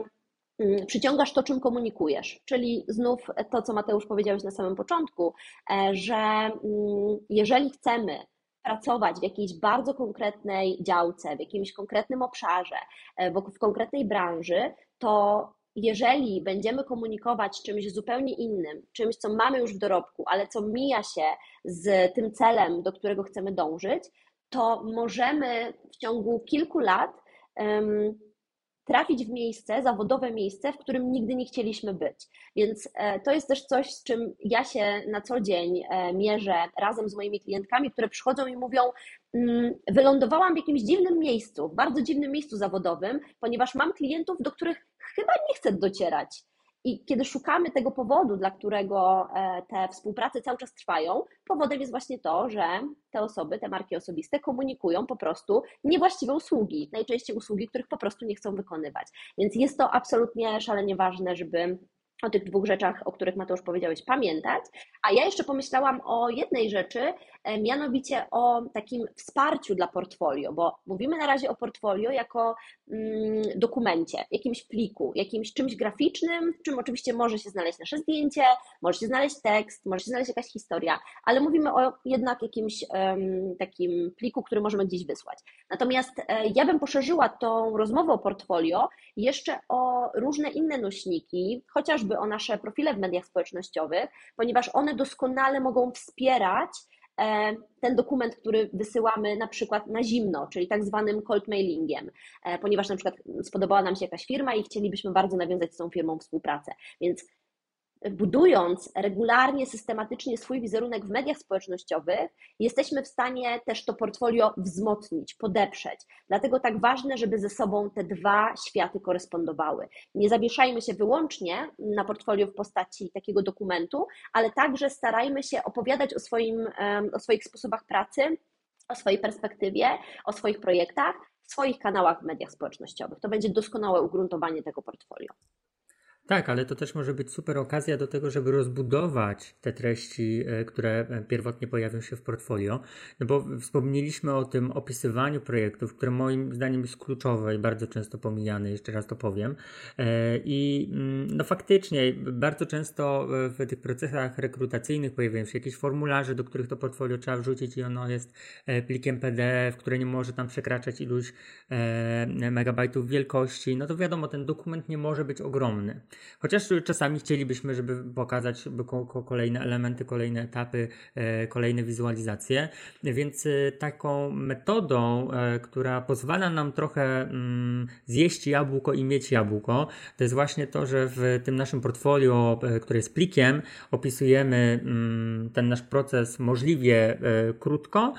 przyciągasz to, czym komunikujesz. Czyli znów to, co Mateusz powiedziałeś na samym początku, e, że mm, jeżeli chcemy pracować w jakiejś bardzo konkretnej działce, w jakimś konkretnym obszarze, e, w konkretnej branży, to jeżeli będziemy komunikować czymś zupełnie innym, czymś, co mamy już w dorobku, ale co mija się z tym celem, do którego chcemy dążyć, to możemy w ciągu kilku lat trafić w miejsce, zawodowe miejsce, w którym nigdy nie chcieliśmy być. Więc e, to jest też coś, z czym ja się na co dzień e, mierzę razem z moimi klientkami, które przychodzą i mówią: mm, Wylądowałam w jakimś dziwnym miejscu, bardzo dziwnym miejscu zawodowym, ponieważ mam klientów, do których chyba nie chcę docierać. I kiedy szukamy tego powodu, dla którego e, te współprace cały czas trwają, powodem jest właśnie to, że te osoby, te marki osobiste komunikują po prostu niewłaściwe usługi, najczęściej usługi, których po prostu nie chcą wykonywać. Więc jest to absolutnie szalenie ważne, żeby o tych dwóch rzeczach, o których Mateusz powiedziałeś, pamiętać. A ja jeszcze pomyślałam o jednej rzeczy, mianowicie o takim wsparciu dla portfolio, bo mówimy na razie o portfolio jako mm, dokumencie, jakimś pliku, jakimś czymś graficznym, w czym oczywiście może się znaleźć nasze zdjęcie, może się znaleźć tekst, może się znaleźć jakaś historia, ale mówimy o jednak jakimś takim pliku, który możemy gdzieś wysłać. Natomiast e, ja bym poszerzyła tą rozmowę o portfolio jeszcze o różne inne nośniki, chociażby o nasze profile w mediach społecznościowych, ponieważ one doskonale mogą wspierać e, ten dokument, który wysyłamy na przykład na zimno, czyli tak zwanym cold mailingiem, e, ponieważ na przykład spodobała nam się jakaś firma i chcielibyśmy bardzo nawiązać z tą firmą współpracę. Więc budując regularnie, systematycznie swój wizerunek w mediach społecznościowych, jesteśmy w stanie też to portfolio wzmocnić, podeprzeć. Dlatego tak ważne, żeby ze sobą te dwa światy korespondowały. Nie zawieszajmy się wyłącznie na portfolio w postaci takiego dokumentu, ale także starajmy się opowiadać o, swoim, o swoich sposobach pracy, o swojej perspektywie, o swoich projektach, w swoich kanałach w mediach społecznościowych. To będzie doskonałe ugruntowanie tego portfolio. Tak, ale to też może być super okazja do tego, żeby rozbudować te treści, e, które e, pierwotnie pojawią się w portfolio. No bo wspomnieliśmy o tym opisywaniu projektów, które moim zdaniem jest kluczowe i bardzo często pomijane, jeszcze raz to powiem. E, I mm, no faktycznie bardzo często w tych procesach rekrutacyjnych pojawiają się jakieś formularze, do których to portfolio trzeba wrzucić i ono jest plikiem PDF, które nie może tam przekraczać iluś megabajtów wielkości. No to wiadomo, ten dokument nie może być ogromny. Chociaż czasami chcielibyśmy, żeby pokazać kolejne elementy, kolejne etapy, e, kolejne wizualizacje. Więc e, taką metodą, e, która pozwala nam trochę mm, zjeść jabłko i mieć jabłko, to jest właśnie to, że w tym naszym portfolio, które jest plikiem, opisujemy mm, ten nasz proces możliwie krótko,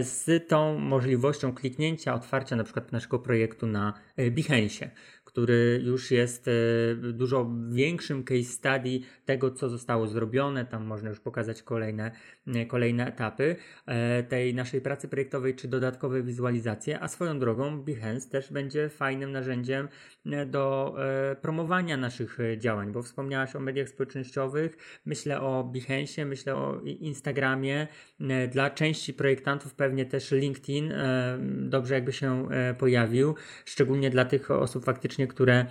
z tą możliwością kliknięcia, otwarcia na przykład naszego projektu na Behance który już jest e, dużo większym case study tego, co zostało zrobione. Tam można już pokazać kolejne, e, kolejne etapy e, tej naszej pracy projektowej, czy dodatkowe wizualizacje. A swoją drogą, Behance też będzie fajnym narzędziem do promowania naszych działań, bo wspomniałaś o mediach społecznościowych. Myślę o Behance, myślę o Instagramie. Dla części projektantów pewnie też LinkedIn dobrze jakby się pojawił, szczególnie dla tych osób faktycznie które, e,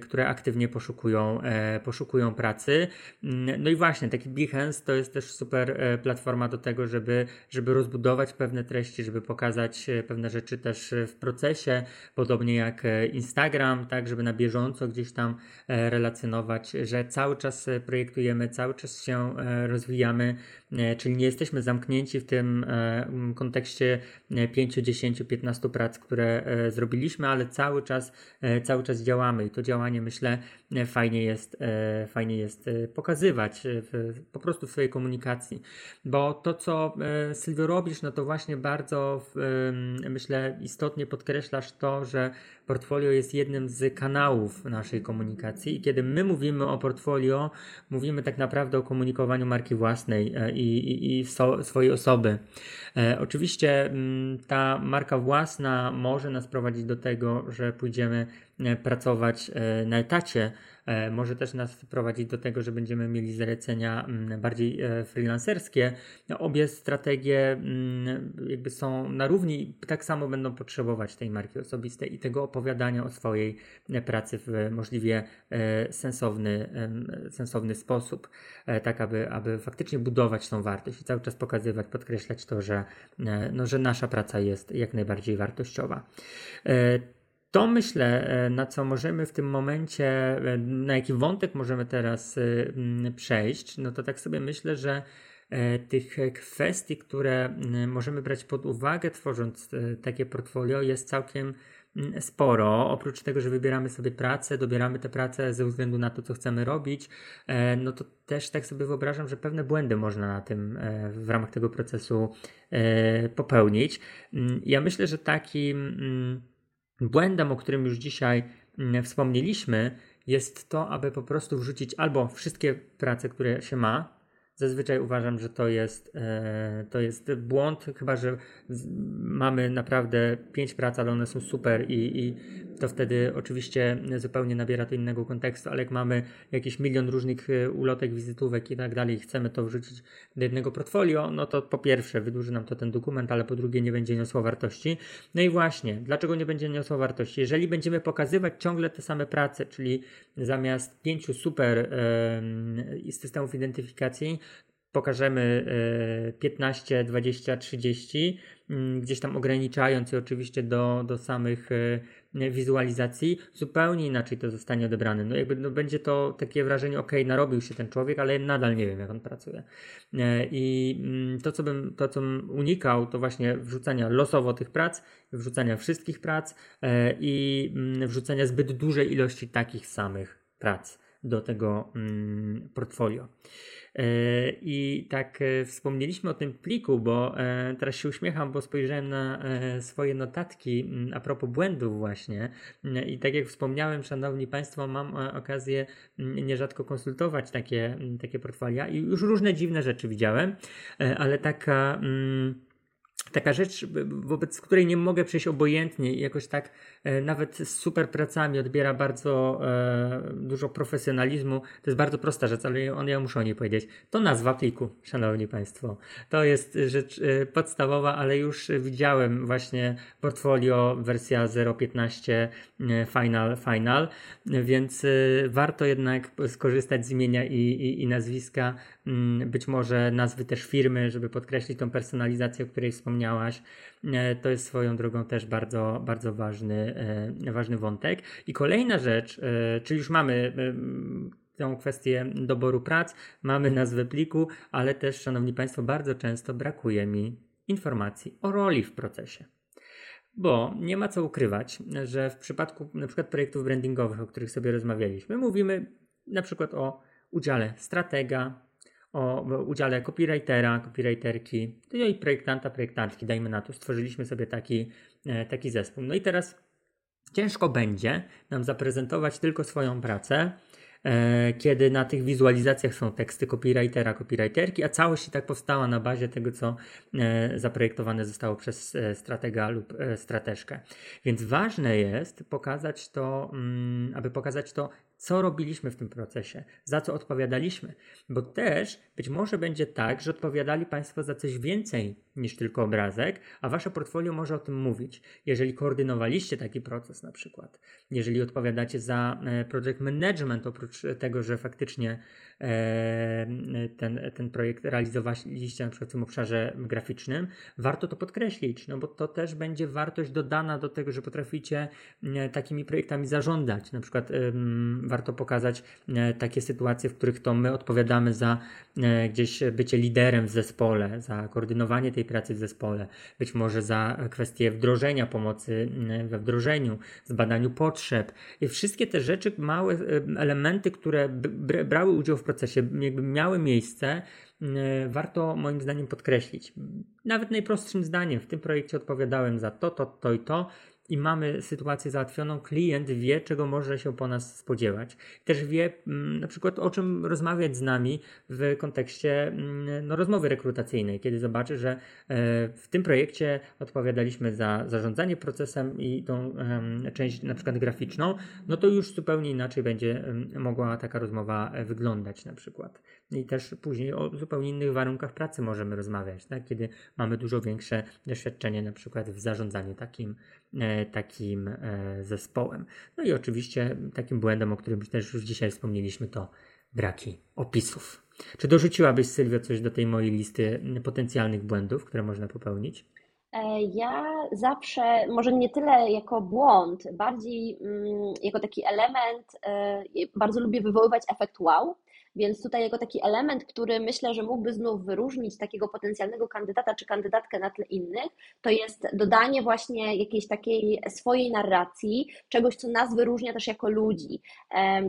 które aktywnie poszukują, e, poszukują pracy. Mm, no i właśnie, taki Behance to jest też super e, platforma do tego, żeby, żeby rozbudować pewne treści, żeby pokazać pewne rzeczy też w procesie, podobnie jak Instagram, tak, żeby na bieżąco gdzieś tam relacjonować, że cały czas projektujemy, cały czas się rozwijamy, czyli nie jesteśmy zamknięci w tym kontekście 5, 10, 15 prac, które zrobiliśmy, ale cały czas E, cały czas działamy i to działanie myślę e, fajnie jest, e, fajnie jest pokazywać w, po prostu w swojej komunikacji, bo to co Sylwio robisz, no to właśnie bardzo myślę istotnie podkreślasz to, że portfolio jest jednym z kanałów naszej komunikacji i kiedy my mówimy o portfolio, mówimy tak naprawdę o komunikowaniu marki własnej i, i, i so, swojej osoby. E, oczywiście m, ta marka własna może nas prowadzić do tego, że pójdziemy E, pracować e, na etacie, e, może też nas prowadzić do tego, że będziemy mieli zalecenia mm, bardziej freelancerskie. Obie strategie mm, jakby są na równi, tak samo będą potrzebować tej marki osobistej i tego opowiadania o swojej pracy w możliwie sensowny, sensowny sposób, tak aby, aby faktycznie budować tą wartość i cały czas pokazywać, podkreślać to, że, no, że nasza praca jest jak najbardziej wartościowa to myślę, e, na co możemy w tym momencie, e, na jaki wątek możemy teraz e, przejść, no to tak sobie myślę, że tych kwestii, które możemy brać pod uwagę, tworząc takie portfolio, jest całkiem sporo. Oprócz tego, że wybieramy sobie pracę, dobieramy tę pracę ze względu na to, co chcemy robić, no to też tak sobie wyobrażam, że pewne błędy można na tym w ramach tego procesu popełnić. Ja myślę, że taki Błędem, o którym już dzisiaj mm, wspomnieliśmy, jest to, aby po prostu wrzucić albo wszystkie prace, które się ma. Zazwyczaj uważam, że to jest, e, to jest błąd, chyba że mamy naprawdę pięć prac, ale one są super i, i, to wtedy oczywiście zupełnie nabiera to innego kontekstu, ale jak mamy jakiś milion różnych e, ulotek, wizytówek i tak dalej i chcemy to wrzucić do jednego portfolio, no to po pierwsze wydłuży nam to ten dokument, ale po drugie nie będzie niosło wartości. No i właśnie, dlaczego nie będzie niosło wartości? Jeżeli będziemy pokazywać ciągle te same prace, czyli zamiast pięciu super yy, systemów identyfikacji, pokażemy 15, 20, 30, gdzieś tam ograniczając je oczywiście do, do samych e, wizualizacji, zupełnie inaczej to zostanie odebrane. No jakby no będzie to takie wrażenie, ok, narobił się ten człowiek, ale nadal nie wiem, jak on pracuje. E, I mm, to, co bym, to, co unikał, to właśnie wrzucania losowo tych prac, wrzucania wszystkich prac e, i mm, wrzucania zbyt dużej ilości takich samych prac do tego mm, portfolio. E, I tak e, wspomnieliśmy o tym pliku, bo e, teraz się uśmiecham, bo spojrzałem na swoje notatki mm, a propos błędów właśnie. I tak jak wspomniałem, szanowni państwo, mam okazję mm, nierzadko konsultować takie, mm, takie portfolia i już różne dziwne rzeczy widziałem, ale taka taka rzecz, wobec której nie mogę przejść obojętnie i jakoś tak e, nawet z super pracami odbiera bardzo e, dużo profesjonalizmu. To jest bardzo prosta rzecz, ale on, ja muszę o niej powiedzieć. To nazwa pliku, szanowni państwo. To jest rzecz e, podstawowa, ale już widziałem właśnie portfolio wersja 0.15 e, Final, Final, więc e, warto jednak skorzystać z imienia i, i, i nazwiska, mm, być może nazwy też firmy, żeby podkreślić tą personalizację, o której wspomniałem wspomniałaś, e, to jest swoją drogą też bardzo, bardzo ważny, e, ważny wątek. I kolejna rzecz, e, czyli już mamy tą kwestię doboru prac, mamy nazwę pliku, ale też, Szanowni Państwo, bardzo często brakuje mi informacji o roli w procesie. Bo nie ma co ukrywać, że w przypadku na przykład projektów brandingowych, o których sobie rozmawialiśmy, mówimy na przykład o udziale stratega, o udziale copywritera, copywriterki, no i projektanta, projektantki, dajmy na to, stworzyliśmy sobie taki, e, taki zespół. No i teraz ciężko będzie nam zaprezentować tylko swoją pracę, e, kiedy na tych wizualizacjach są teksty copywritera, copywriterki, a całość i tak powstała na bazie tego, co e, zaprojektowane zostało przez stratega lub strateżkę. Więc ważne jest pokazać to, mm, aby pokazać to, co robiliśmy w tym procesie, za co odpowiadaliśmy, bo też być może będzie tak, że odpowiadali Państwo za coś więcej niż tylko obrazek, a Wasze portfolio może o tym mówić. Jeżeli koordynowaliście taki proces na przykład, jeżeli odpowiadacie za e, project management, oprócz tego, że faktycznie e, ten, ten projekt realizowaliście na przykład w tym obszarze graficznym, warto to podkreślić, no bo to też będzie wartość dodana do tego, że potraficie e, takimi projektami zarządzać. Na przykład warto pokazać takie sytuacje, w których to my odpowiadamy za gdzieś bycie liderem w zespole, za koordynowanie tej pracy w zespole, być może za kwestię wdrożenia pomocy we wdrożeniu, zbadaniu potrzeb. I wszystkie te rzeczy, małe elementy, które brały udział w procesie, jakby miały miejsce, warto moim zdaniem podkreślić. Nawet najprostszym zdaniem w tym projekcie odpowiadałem za to, to, to i to i mamy sytuację załatwioną, klient wie, czego może się po nas spodziewać. Też wie mm, na przykład o czym rozmawiać z nami w kontekście mm, no, rozmowy rekrutacyjnej, kiedy zobaczy, że e, w tym projekcie odpowiadaliśmy za zarządzanie procesem i tą część na przykład graficzną, no to już zupełnie inaczej będzie mogła taka rozmowa e, wyglądać na przykład. I też później o zupełnie innych warunkach pracy możemy rozmawiać, tak? kiedy mamy dużo większe doświadczenie na przykład w zarządzaniu takim takim e, zespołem. No i oczywiście takim błędem, o którym też już dzisiaj wspomnieliśmy, to braki opisów. Czy dorzuciłabyś, Sylwio, coś do tej mojej listy potencjalnych błędów, które można popełnić? E, ja zawsze, może nie tyle jako błąd, bardziej mm, jako taki element, bardzo lubię wywoływać efekt wow. Więc tutaj jako taki element, który myślę, że mógłby znów wyróżnić takiego potencjalnego kandydata czy kandydatkę na tle innych, to jest dodanie właśnie jakiejś takiej swojej narracji, czegoś, co nas wyróżnia też jako ludzi.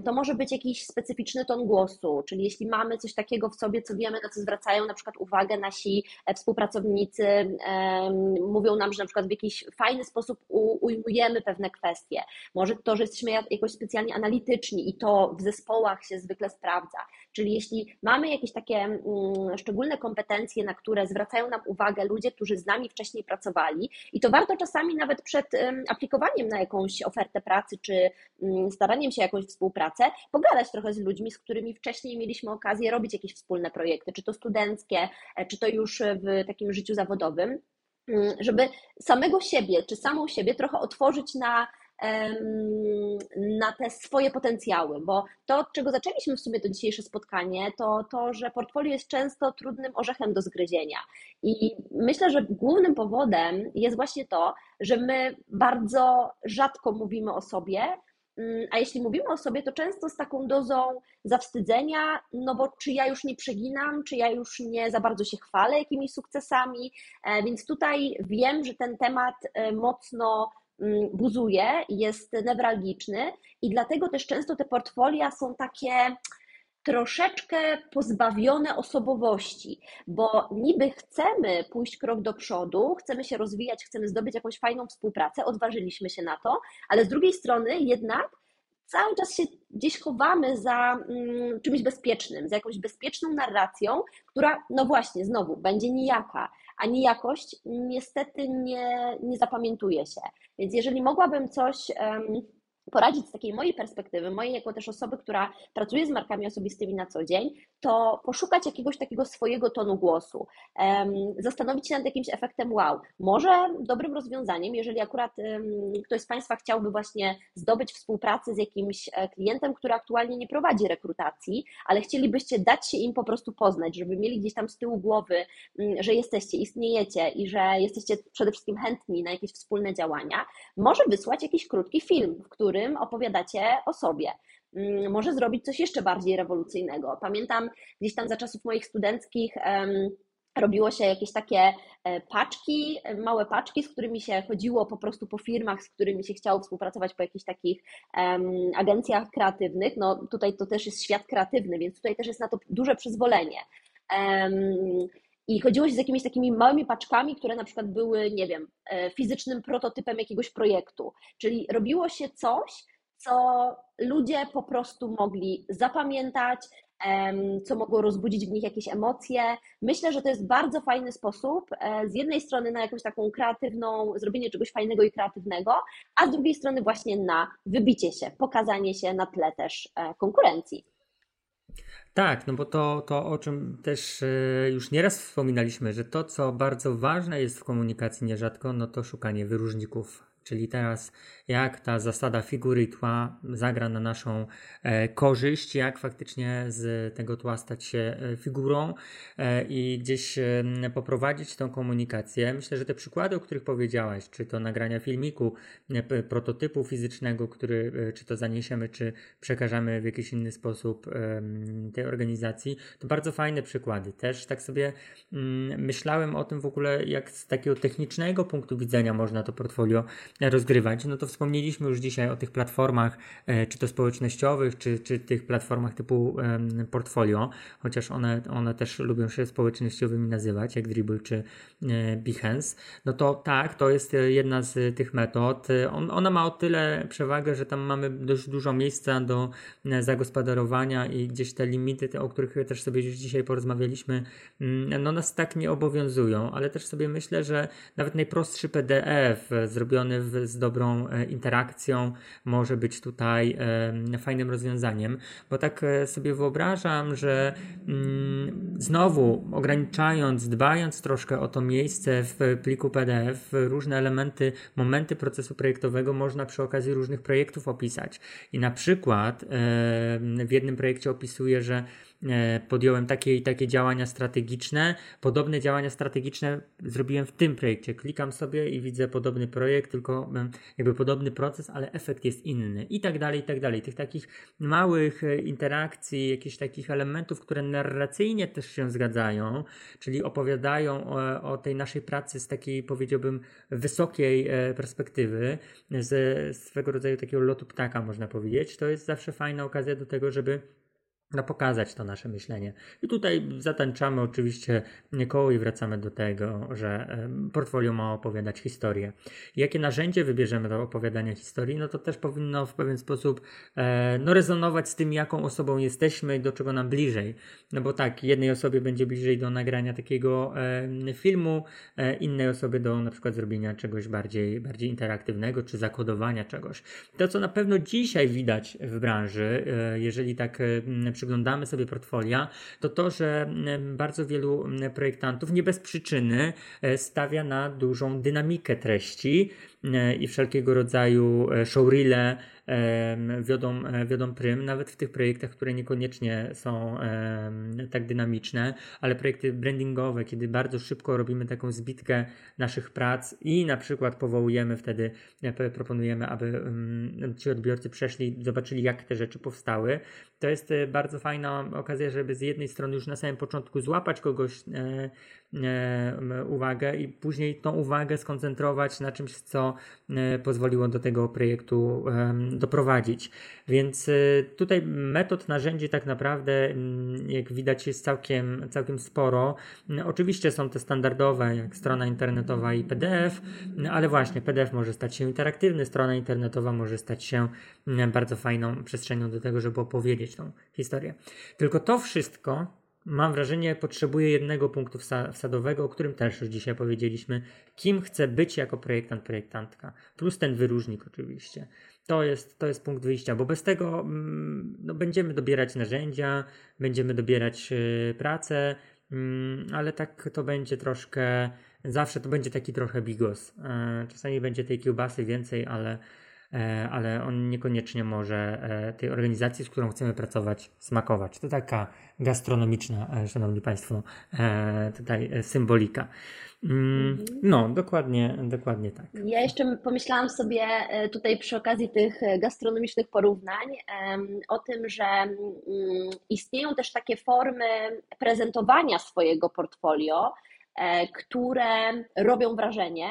To może być jakiś specyficzny ton głosu, czyli jeśli mamy coś takiego w sobie, co wiemy, na co zwracają na przykład uwagę nasi e, współpracownicy, mówią nam, że na przykład w jakiś fajny sposób ujmujemy pewne kwestie. Może to, że jesteśmy jakoś specjalnie analityczni i to w zespołach się zwykle sprawdza Czyli jeśli mamy jakieś takie mm, szczególne kompetencje, na które zwracają nam uwagę ludzie, którzy z nami wcześniej pracowali, i to warto czasami nawet przed aplikowaniem na jakąś ofertę pracy czy mm, staraniem się o jakąś współpracę, pogadać trochę z ludźmi, z którymi wcześniej mieliśmy okazję robić jakieś wspólne projekty, czy to studenckie, e, czy to już w takim życiu zawodowym. Mm, żeby samego siebie, czy samą siebie trochę otworzyć na, na te swoje potencjały, bo to, od czego zaczęliśmy w sumie to dzisiejsze spotkanie, to to, że portfolio jest często trudnym orzechem do zgryzienia. I myślę, że głównym powodem jest właśnie to, że my bardzo rzadko mówimy o sobie, Mm, a jeśli mówimy o sobie, to często z taką dozą zawstydzenia, no bo czy ja już nie przeginam, czy ja już nie za bardzo się chwalę jakimiś sukcesami, e, więc tutaj wiem, że ten temat e, mocno buzuje, jest newralgiczny i dlatego też często te portfolia są takie troszeczkę pozbawione osobowości, bo niby chcemy pójść krok do przodu, chcemy się rozwijać, chcemy zdobyć jakąś fajną współpracę, odważyliśmy się na to, ale z drugiej strony jednak cały czas się gdzieś chowamy za mm, czymś bezpiecznym, za jakąś bezpieczną narracją, która, no właśnie, znowu będzie nijaka, a nijakość niestety nie, nie zapamiętuje się. Więc jeżeli mogłabym coś. Um, poradzić z takiej mojej perspektywy, mojej jako też osoby, która pracuje z markami osobistymi na co dzień, to poszukać jakiegoś takiego swojego tonu głosu, zastanowić się nad jakimś efektem wow. Może dobrym rozwiązaniem, jeżeli akurat ktoś z Państwa chciałby właśnie zdobyć współpracę z jakimś e, klientem, który aktualnie nie prowadzi rekrutacji, ale chcielibyście dać się im po prostu poznać, żeby mieli gdzieś tam z tyłu głowy, mm, że jesteście, istniejecie i że jesteście przede wszystkim chętni na jakieś wspólne działania, może wysłać jakiś krótki film, w którym którym opowiadacie o sobie. Mm, może zrobić coś jeszcze bardziej rewolucyjnego. Pamiętam gdzieś tam za czasów moich studenckich robiło się jakieś takie e, paczki, małe paczki, z którymi się chodziło po prostu po firmach, z którymi się chciało współpracować po jakichś takich um, agencjach kreatywnych. No tutaj to też jest świat kreatywny, więc tutaj też jest na to duże przyzwolenie. Um, i chodziło się z jakimiś takimi małymi paczkami, które na przykład były, nie wiem, e, fizycznym prototypem jakiegoś projektu. Czyli robiło się coś, co ludzie po prostu mogli zapamiętać, co mogło rozbudzić w nich jakieś emocje. Myślę, że to jest bardzo fajny sposób, e, z jednej strony na jakąś taką kreatywną, zrobienie czegoś fajnego i kreatywnego, a z drugiej strony właśnie na wybicie się, pokazanie się na tle też e, konkurencji. Tak, no bo to, to o czym też e, już nieraz wspominaliśmy, że to, co bardzo ważne jest w komunikacji nierzadko, no to szukanie wyróżników Czyli teraz jak ta zasada figury tła zagra na naszą e, korzyść, jak faktycznie z tego tła stać się e, figurą e, i gdzieś poprowadzić tą komunikację. Myślę, że te przykłady, o których powiedziałaś, czy to nagrania filmiku, e, prototypu fizycznego, który e, czy to zaniesiemy, czy przekażemy w jakiś inny sposób tej organizacji, to bardzo fajne przykłady. Też tak sobie mm, myślałem o tym w ogóle, jak z takiego technicznego punktu widzenia można to portfolio rozgrywać, no to wspomnieliśmy już dzisiaj o tych platformach, e, czy to społecznościowych, czy, czy tych platformach typu portfolio, chociaż one, one też lubią się społecznościowymi nazywać, jak Dribble czy e, Behance, no to tak, to jest jedna z tych metod. On, ona ma o tyle przewagę, że tam mamy dość dużo miejsca do e, zagospodarowania i gdzieś te limity, te, o których też sobie już dzisiaj porozmawialiśmy, mm, no nas tak nie obowiązują, ale też sobie myślę, że nawet najprostszy PDF zrobiony z dobrą e, interakcją może być tutaj fajnym rozwiązaniem, bo tak e, sobie wyobrażam, że mm, znowu ograniczając, dbając troszkę o to miejsce w pliku PDF, różne elementy, momenty procesu projektowego można przy okazji różnych projektów opisać. I na przykład w jednym projekcie opisuję, że podjąłem takie i takie działania strategiczne. Podobne działania strategiczne zrobiłem w tym projekcie. Klikam sobie i widzę podobny projekt, tylko jakby podobny proces, ale efekt jest inny i tak dalej, i tak dalej. Tych takich małych e, interakcji, jakichś takich elementów, które narracyjnie też się zgadzają, czyli opowiadają o, o tej naszej pracy z takiej, powiedziałbym, wysokiej e, perspektywy, z swego rodzaju takiego lotu ptaka, można powiedzieć. To jest zawsze fajna okazja do tego, żeby no, pokazać to nasze myślenie. I tutaj zatańczamy oczywiście koło i wracamy do tego, że portfolio ma opowiadać historię. Jakie narzędzie wybierzemy do opowiadania historii, no to też powinno w pewien sposób e, no, rezonować z tym, jaką osobą jesteśmy i do czego nam bliżej. No bo tak, jednej osobie będzie bliżej do nagrania takiego e, filmu, e, innej osobie do na przykład zrobienia czegoś bardziej, bardziej interaktywnego, czy zakodowania czegoś. To, co na pewno dzisiaj widać w branży, jeżeli tak przyglądamy sobie portfolia, to to, że bardzo wielu projektantów nie bez przyczyny e, stawia na dużą dynamikę treści i wszelkiego rodzaju e, showreele, wiodą, e, wiodą prym, nawet w tych projektach, które niekoniecznie są tak dynamiczne, ale projekty brandingowe, kiedy bardzo szybko robimy taką zbitkę naszych prac i na przykład powołujemy wtedy, e, proponujemy, aby ci odbiorcy przeszli, zobaczyli, jak te rzeczy powstały. To jest e, bardzo fajna okazja, żeby z jednej strony już na samym początku złapać kogoś uwagę i później tą uwagę skoncentrować na czymś, co pozwoliło do tego projektu doprowadzić. Więc y, tutaj metod, narzędzi tak naprawdę, jak widać, jest całkiem, całkiem sporo. Oczywiście są te standardowe, jak strona internetowa i PDF, ale właśnie PDF może stać się interaktywny, strona internetowa może stać się bardzo fajną przestrzenią do tego, żeby opowiedzieć tą historię. Tylko to wszystko mam wrażenie, potrzebuje jednego punktu wsadowego, o którym też już dzisiaj powiedzieliśmy, kim chcę być jako projektant, projektantka, plus ten wyróżnik oczywiście. To jest, to jest punkt wyjścia, bo bez tego mm, no, będziemy dobierać narzędzia, będziemy dobierać yy, pracę, yy, ale tak to będzie troszkę, zawsze to będzie taki trochę bigos. Yy, czasami będzie tej kiełbasy więcej, ale, e, ale on niekoniecznie może e, tej organizacji, z którą chcemy pracować, smakować. To taka gastronomiczna, e, szanowni Państwo, tutaj symbolika. Mm, mhm. No, dokładnie, dokładnie tak. Ja jeszcze pomyślałam sobie e, tutaj przy okazji tych e, gastronomicznych porównań o tym, że mm, istnieją też takie formy prezentowania swojego portfolio, e, które robią wrażenie.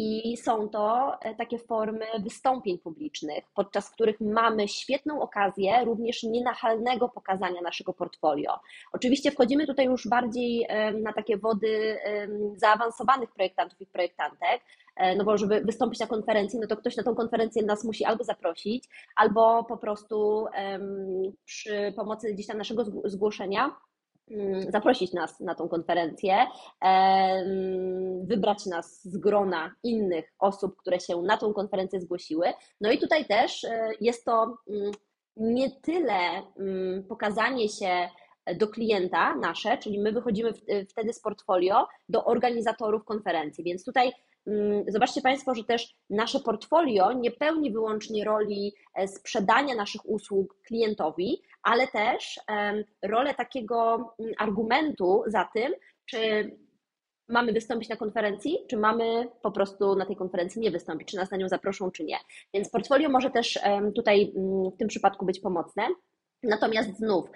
I są to e, takie formy wystąpień publicznych, podczas których mamy świetną okazję również nienachalnego pokazania naszego portfolio. Oczywiście wchodzimy tutaj już bardziej na takie wody zaawansowanych projektantów i projektantek, e, no bo żeby wystąpić na konferencji, no to ktoś na tą konferencję nas musi albo zaprosić, albo po prostu przy pomocy gdzieś tam naszego zgłoszenia zaprosić nas na tą konferencję, wybrać nas z grona innych osób, które się na tą konferencję zgłosiły. No i tutaj też e, jest to mm, nie tyle mm, pokazanie się do klienta nasze, czyli my wychodzimy wtedy z portfolio do organizatorów konferencji, więc tutaj Mm, zobaczcie Państwo, że też nasze portfolio nie pełni wyłącznie roli e, sprzedania naszych usług klientowi, ale też rolę takiego mm, argumentu za tym, czy mamy wystąpić na konferencji, czy mamy po prostu na tej konferencji nie wystąpić, czy nas na nią zaproszą, czy nie. Więc portfolio może też tutaj mm, w tym przypadku być pomocne. Natomiast znów,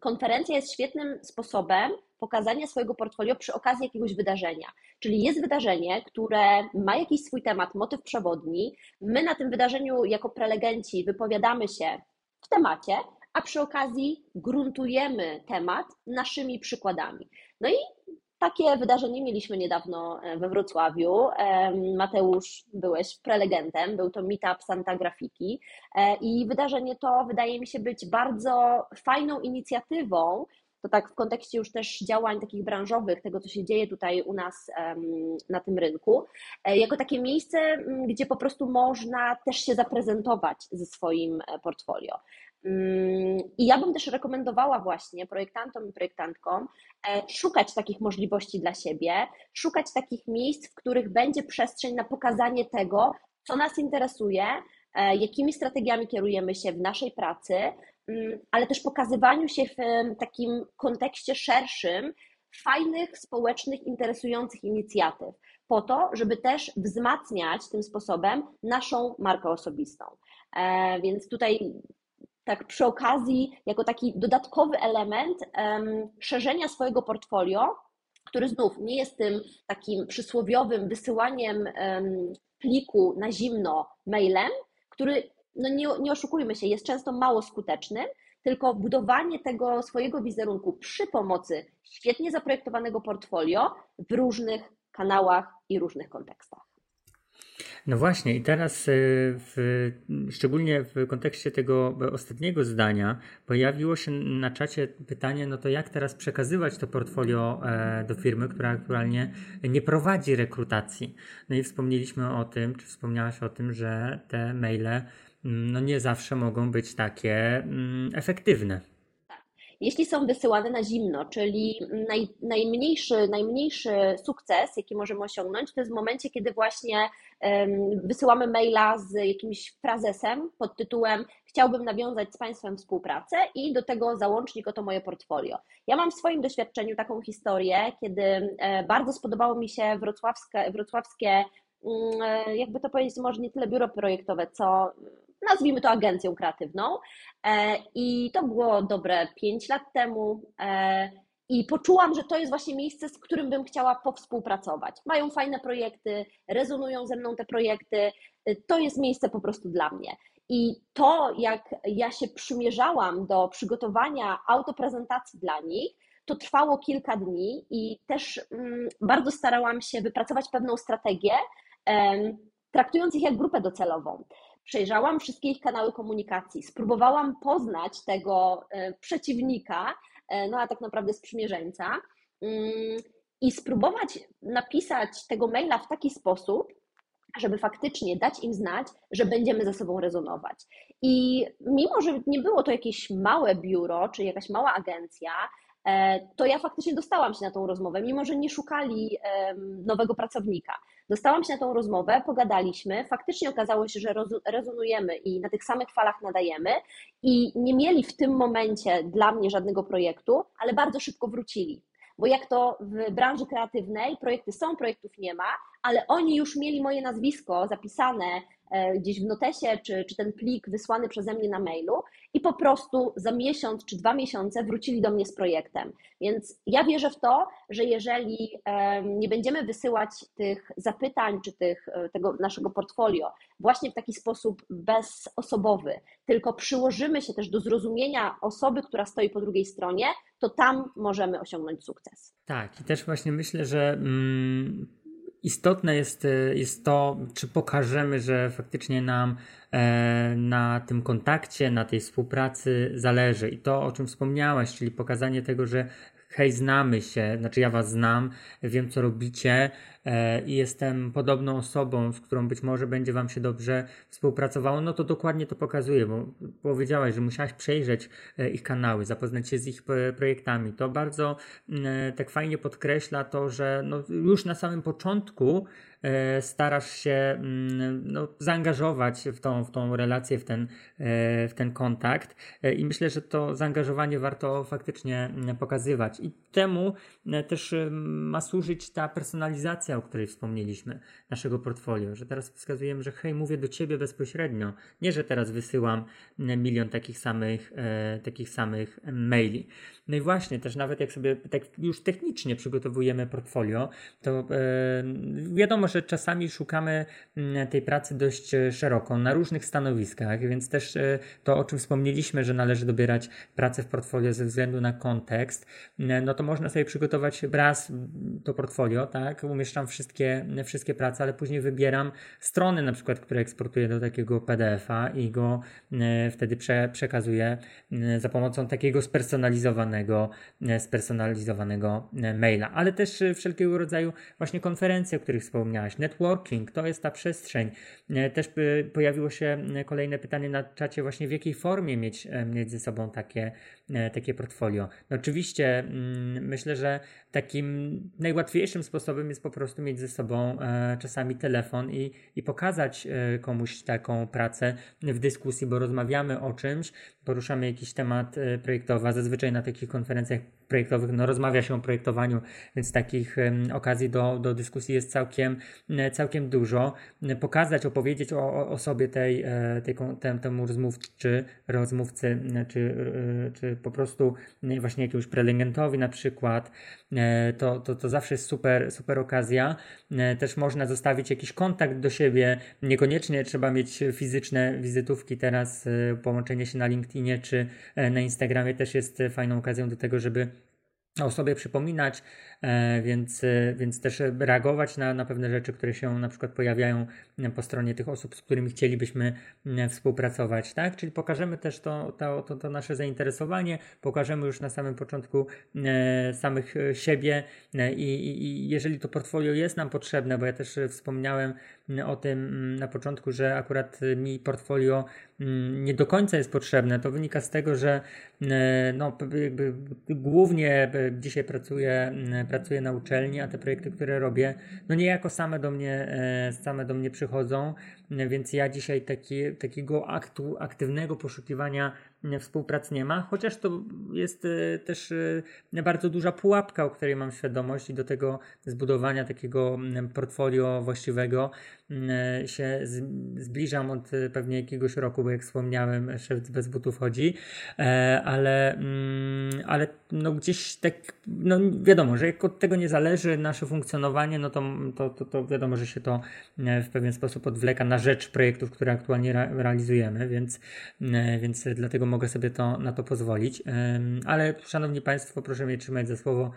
konferencja jest świetnym sposobem pokazania swojego portfolio przy okazji jakiegoś wydarzenia. Czyli jest wydarzenie, które ma jakiś swój temat, motyw przewodni. My na tym wydarzeniu jako prelegenci wypowiadamy się w temacie, a przy okazji gruntujemy temat naszymi przykładami. No i takie wydarzenie mieliśmy niedawno e, we Wrocławiu. Mateusz, byłeś prelegentem, był to Meetup Santa Grafiki e, i wydarzenie to wydaje mi się być bardzo fajną inicjatywą, to tak w kontekście już też działań takich branżowych, tego co się dzieje tutaj u nas na tym rynku, e, jako takie miejsce, gdzie po prostu można też się zaprezentować ze swoim portfolio. I ja bym też rekomendowała właśnie projektantom i projektantkom e, szukać takich możliwości dla siebie, szukać takich miejsc, w których będzie przestrzeń na pokazanie tego, co nas interesuje, e, jakimi strategiami kierujemy się w naszej pracy, mm, ale też pokazywaniu się w takim kontekście szerszym fajnych, społecznych, interesujących inicjatyw, po to, żeby też wzmacniać tym sposobem naszą markę osobistą. E, więc tutaj tak przy okazji, jako taki dodatkowy element um, szerzenia swojego portfolio, który znów nie jest tym takim przysłowiowym wysyłaniem um, pliku na zimno mailem, który, no nie, nie oszukujmy się, jest często mało skuteczny, tylko budowanie tego swojego wizerunku przy pomocy świetnie zaprojektowanego portfolio w różnych kanałach i różnych kontekstach. No właśnie, i teraz y, w, szczególnie w kontekście tego ostatniego zdania pojawiło się na czacie pytanie, no to jak teraz przekazywać to portfolio e, do firmy, która aktualnie nie prowadzi rekrutacji. No i wspomnieliśmy o tym, czy wspomniałaś o tym, że te maile mm, no nie zawsze mogą być takie mm, efektywne. Jeśli są wysyłane na zimno, czyli naj, najmniejszy, najmniejszy sukces, jaki możemy osiągnąć, to jest w momencie, kiedy właśnie wysyłamy maila z jakimś frazesem pod tytułem chciałbym nawiązać z Państwem współpracę i do tego załącznik oto moje portfolio. Ja mam w swoim doświadczeniu taką historię, kiedy e, bardzo spodobało mi się wrocławskie, wrocławskie mm, jakby to powiedzieć, może nie tyle biuro projektowe, co nazwijmy to agencją kreatywną. E, I to było dobre 5 lat temu. E, I poczułam, że to jest właśnie miejsce, z którym bym chciała powspółpracować. Mają fajne projekty, rezonują ze mną te projekty. E, to jest miejsce po prostu dla mnie. I to, jak ja się przymierzałam do przygotowania autoprezentacji dla nich, to trwało kilka dni i też mm, bardzo starałam się wypracować pewną strategię, traktując ich jak grupę docelową przejrzałam wszystkie ich kanały komunikacji, spróbowałam poznać tego e, przeciwnika, e, no a tak naprawdę sprzymierzeńca mm, i spróbować napisać tego maila w taki sposób, żeby faktycznie dać im znać, że będziemy ze sobą rezonować. I mimo, że nie było to jakieś małe biuro czy jakaś mała agencja, to ja faktycznie dostałam się na tą rozmowę, mimo że nie szukali nowego pracownika. Dostałam się na tą rozmowę, pogadaliśmy, faktycznie okazało się, że rezonujemy i na tych samych falach nadajemy i nie mieli w tym momencie dla mnie żadnego projektu, ale bardzo szybko wrócili. Bo jak to w branży kreatywnej, projekty są, projektów nie ma, ale oni już mieli moje nazwisko zapisane E, gdzieś w notesie, czy, czy ten plik wysłany przeze mnie na mailu i po prostu za miesiąc czy dwa miesiące wrócili do mnie z projektem. Więc ja wierzę w to, że jeżeli nie będziemy wysyłać tych zapytań czy tych, e, tego naszego portfolio właśnie w taki sposób bezosobowy, tylko przyłożymy się też do zrozumienia osoby, która stoi po drugiej stronie, to tam możemy osiągnąć sukces. Tak, i też właśnie myślę, że. Mm istotne jest, e, jest to, czy pokażemy, że faktycznie nam e, na tym kontakcie, na tej współpracy zależy. I to, o czym wspomniałaś, czyli pokazanie tego, że hej, znamy się, znaczy ja was znam, wiem co robicie i jestem podobną osobą, z którą być może będzie wam się dobrze współpracowało, no to dokładnie to pokazuje, bo powiedziałaś, że musiałaś przejrzeć e, ich kanały, zapoznać się z ich projektami. To bardzo e, tak fajnie podkreśla to, że no, już na samym początku E, starasz się mm, no, zaangażować w tą, w tą relację, w ten, e, w ten kontakt e, i myślę, że to zaangażowanie warto faktycznie mm, pokazywać i temu też ma służyć ta personalizacja, o której wspomnieliśmy, naszego portfolio, że teraz wskazujemy, że hej, mówię do Ciebie bezpośrednio, nie, że teraz wysyłam milion takich samych, takich samych maili. No i właśnie, też nawet jak sobie tak już technicznie przygotowujemy portfolio, to wiadomo, że czasami szukamy mm, tej pracy dość e, szeroko, na różnych stanowiskach, więc też e, to, o czym wspomnieliśmy, że należy dobierać pracę w portfolio ze względu na kontekst, no to można sobie przygotować raz to portfolio, tak, umieszczam wszystkie, wszystkie prace, ale później wybieram strony na przykład, które eksportuję do takiego PDF-a i go wtedy prze, przekazuję za pomocą takiego spersonalizowanego, spersonalizowanego maila, ale też wszelkiego rodzaju właśnie konferencje, o których wspomniałaś. Networking to jest ta przestrzeń. E, też pojawiło się e, kolejne pytanie na czacie, właśnie w jakiej formie mieć, e, mieć ze sobą takie, takie portfolio. No oczywiście mm, myślę, że takim najłatwiejszym sposobem jest po prostu mieć ze sobą czasami telefon i, i pokazać komuś taką pracę w dyskusji, bo rozmawiamy o czymś, poruszamy jakiś temat projektowy, a zazwyczaj na takich conferencias projektowych. No, rozmawia się o projektowaniu, więc takich okazji do, do dyskusji jest całkiem, całkiem dużo. Pokazać, opowiedzieć o, o sobie tej, tej, tem, temu rozmówcy, rozmówcy, czy, czy po prostu właśnie jakiemuś prelegentowi na przykład, to, to, to zawsze jest super, super okazja. Też można zostawić jakiś kontakt do siebie, niekoniecznie trzeba mieć fizyczne wizytówki teraz, połączenie się na LinkedInie czy na Instagramie też jest fajną okazją do tego, żeby o sobie przypominać, E, więc, e, więc też reagować na, na pewne rzeczy, które się na przykład pojawiają e, po stronie tych osób, z którymi chcielibyśmy współpracować, tak? Czyli pokażemy też to, to, to, to nasze zainteresowanie, pokażemy już na samym początku samych siebie i, i, i jeżeli to portfolio jest nam potrzebne, bo ja też wspomniałem o tym na początku, że akurat mi portfolio nie do końca jest potrzebne. To wynika z tego, że no, jakby głównie dzisiaj pracuję pracuję na uczelni, a te projekty, które robię, no niejako same do mnie, same do mnie przychodzą, więc ja dzisiaj taki, takiego aktu aktywnego poszukiwania współpracy nie ma, chociaż to jest e, też e, bardzo duża pułapka, o której mam świadomość i do tego zbudowania takiego portfolio właściwego się zbliżam od pewnie jakiegoś roku, bo jak wspomniałem, szef bez butów chodzi, ale, ale no gdzieś tak, no wiadomo, że jak od tego nie zależy nasze funkcjonowanie, no to, to, to, wiadomo, że się to w pewien sposób odwleka. Na rzecz projektów, które aktualnie realizujemy, więc, więc dlatego mogę sobie to, na to pozwolić. Ale szanowni Państwo, proszę mnie trzymać za słowo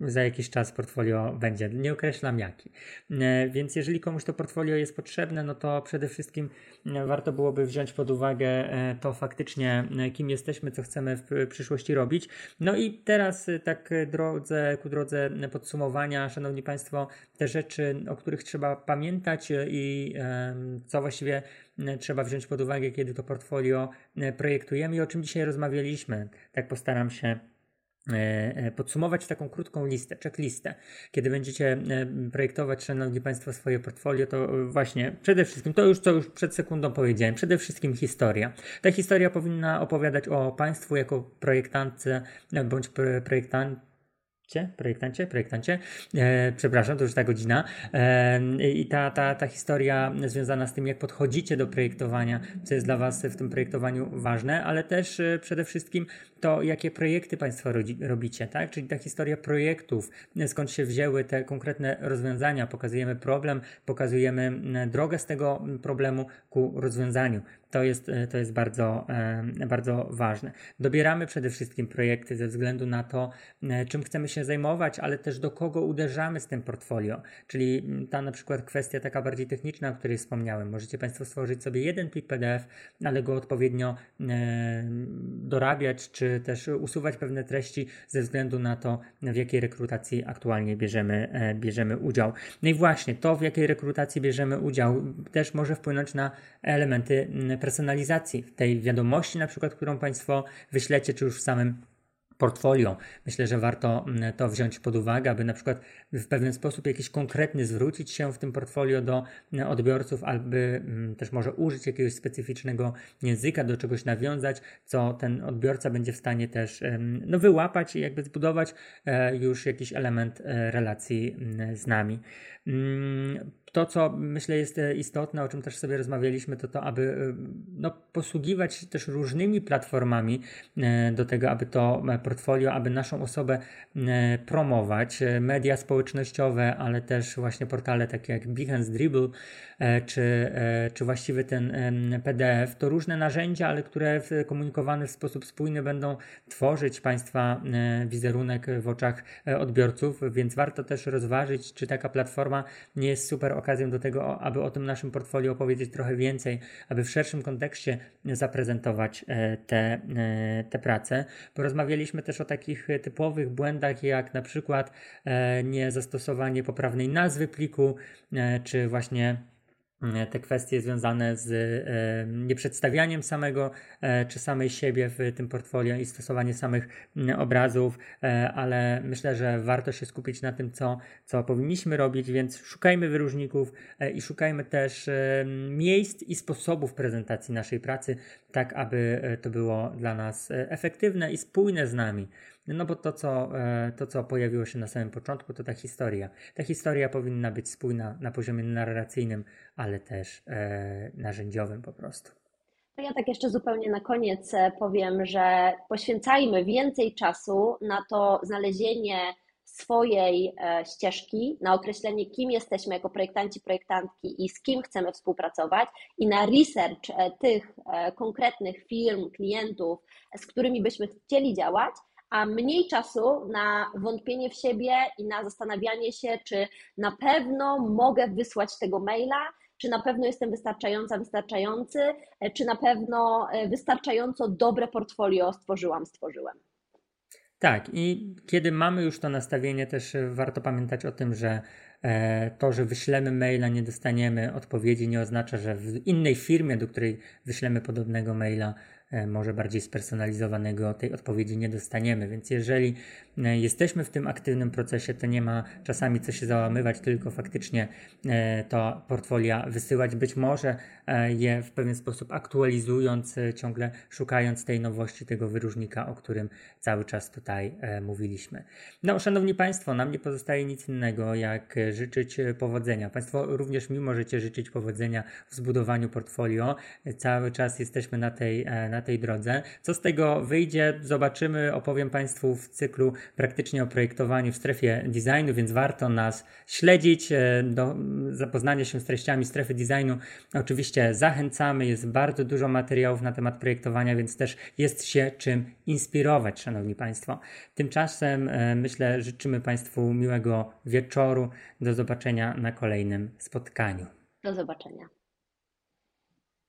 za jakiś czas portfolio będzie. Nie określam jaki. E, więc jeżeli komuś to portfolio jest potrzebne, no to przede wszystkim e, warto byłoby wziąć pod uwagę e, to faktycznie, kim jesteśmy, co chcemy w przyszłości robić. No i teraz tak drodze, ku drodze podsumowania, Szanowni Państwo, te rzeczy, o których trzeba pamiętać i co właściwie trzeba wziąć pod uwagę, kiedy to portfolio projektujemy i o czym dzisiaj rozmawialiśmy. Tak postaram się podsumować taką krótką listę, checklistę. Kiedy będziecie e, projektować, szanowni Państwo, swoje portfolio, to właśnie przede wszystkim, to już co już przed sekundą powiedziałem, przede wszystkim historia. Ta historia powinna opowiadać o Państwu jako projektantce bądź projektant projektancie, projektancie, projektancie, e, przepraszam, to już ta godzina. E, I ta, ta, ta historia związana z tym, jak podchodzicie do projektowania, co jest dla Was w tym projektowaniu ważne, ale też e, przede wszystkim to, jakie projekty Państwo robicie, tak? Czyli ta historia projektów, skąd się wzięły te konkretne rozwiązania. Pokazujemy problem, pokazujemy drogę z tego problemu ku rozwiązaniu. To jest, e, to jest bardzo, e, bardzo ważne. Dobieramy przede wszystkim projekty ze względu na to, e, czym chcemy się zajmować, ale też do kogo uderzamy z tym portfolio. Czyli mm, ta na przykład kwestia taka bardziej techniczna, o której wspomniałem. Możecie Państwo stworzyć sobie jeden plik PDF, ale go odpowiednio dorabiać, czy też usuwać pewne treści ze względu na to, w jakiej rekrutacji aktualnie bierzemy, bierzemy udział. No i właśnie to, w jakiej rekrutacji bierzemy udział, też może wpłynąć na elementy personalizacji tej wiadomości, na przykład, którą Państwo wyślecie, czy już w samym portfolio. Myślę, że warto mm, to wziąć pod uwagę, aby na przykład w pewien sposób jakiś konkretny zwrócić się w tym portfolio do mm, odbiorców, aby mm, też może użyć jakiegoś specyficznego języka, do czegoś nawiązać, co ten odbiorca będzie w stanie też no, wyłapać i jakby zbudować e, już jakiś element e, relacji z nami. To, co myślę jest e, istotne, o czym też sobie rozmawialiśmy, to to, aby e, no, posługiwać się też różnymi platformami e, do tego, aby to portfolio, aby naszą osobę promować. Media społecznościowe, ale też właśnie portale takie jak Behance, Dribble, czy, czy właściwy ten PDF, to różne narzędzia, ale które komunikowane w sposób spójny będą tworzyć Państwa wizerunek w oczach odbiorców, więc warto też rozważyć, czy taka platforma nie jest super okazją do tego, aby o tym naszym portfolio opowiedzieć trochę więcej, aby w szerszym kontekście zaprezentować e, te, e, te prace. Porozmawialiśmy też o takich typowych błędach, jak na przykład e, niezastosowanie poprawnej nazwy pliku, czy właśnie te kwestie związane z e, nieprzedstawianiem samego e, czy samej siebie w tym portfolio i stosowanie samych obrazów, ale myślę, że warto się skupić na tym, co, co powinniśmy robić, więc szukajmy wyróżników i szukajmy też miejsc i sposobów prezentacji naszej pracy, tak aby to było dla nas efektywne i spójne z nami. No bo to co, e, to, co pojawiło się na samym początku, to ta historia. Ta historia powinna być spójna na poziomie narracyjnym, ale też e, narzędziowym po prostu. To ja tak jeszcze zupełnie na koniec e, powiem, że poświęcajmy więcej czasu na to znalezienie swojej ścieżki, na określenie, kim jesteśmy jako projektanci, projektantki i z kim chcemy współpracować, i na research tych konkretnych firm, klientów, z którymi byśmy chcieli działać, a mniej czasu na wątpienie w siebie i na zastanawianie się, czy na pewno mogę wysłać tego maila, czy na pewno jestem wystarczająca, wystarczający, e, czy na pewno e, wystarczająco dobre portfolio stworzyłam, stworzyłem. Tak, i kiedy mamy już to nastawienie, też e, warto pamiętać o tym, że to, że wyślemy maila, nie dostaniemy odpowiedzi, nie oznacza, że w innej firmie, do której wyślemy podobnego maila, E, może bardziej spersonalizowanego tej odpowiedzi nie dostaniemy. Więc jeżeli e, jesteśmy w tym aktywnym procesie, to nie ma czasami co się załamywać, tylko faktycznie e, to portfolia wysyłać, być może je w pewien sposób aktualizując, ciągle szukając tej nowości, tego wyróżnika, o którym cały czas tutaj mówiliśmy. No, szanowni Państwo, nam nie pozostaje nic innego, jak życzyć powodzenia. Państwo również mi możecie życzyć powodzenia w zbudowaniu portfolio. Cały czas jesteśmy na tej, na na tej drodze. Co z tego wyjdzie, zobaczymy, opowiem Państwu w cyklu praktycznie o projektowaniu w strefie designu, więc warto nas śledzić. E, do zapoznania się z treściami strefy designu oczywiście zachęcamy. Jest bardzo dużo materiałów na temat projektowania, więc też jest się czym inspirować, Szanowni Państwo. Tymczasem e, myślę, życzymy Państwu miłego wieczoru. Do zobaczenia na kolejnym spotkaniu. Do zobaczenia.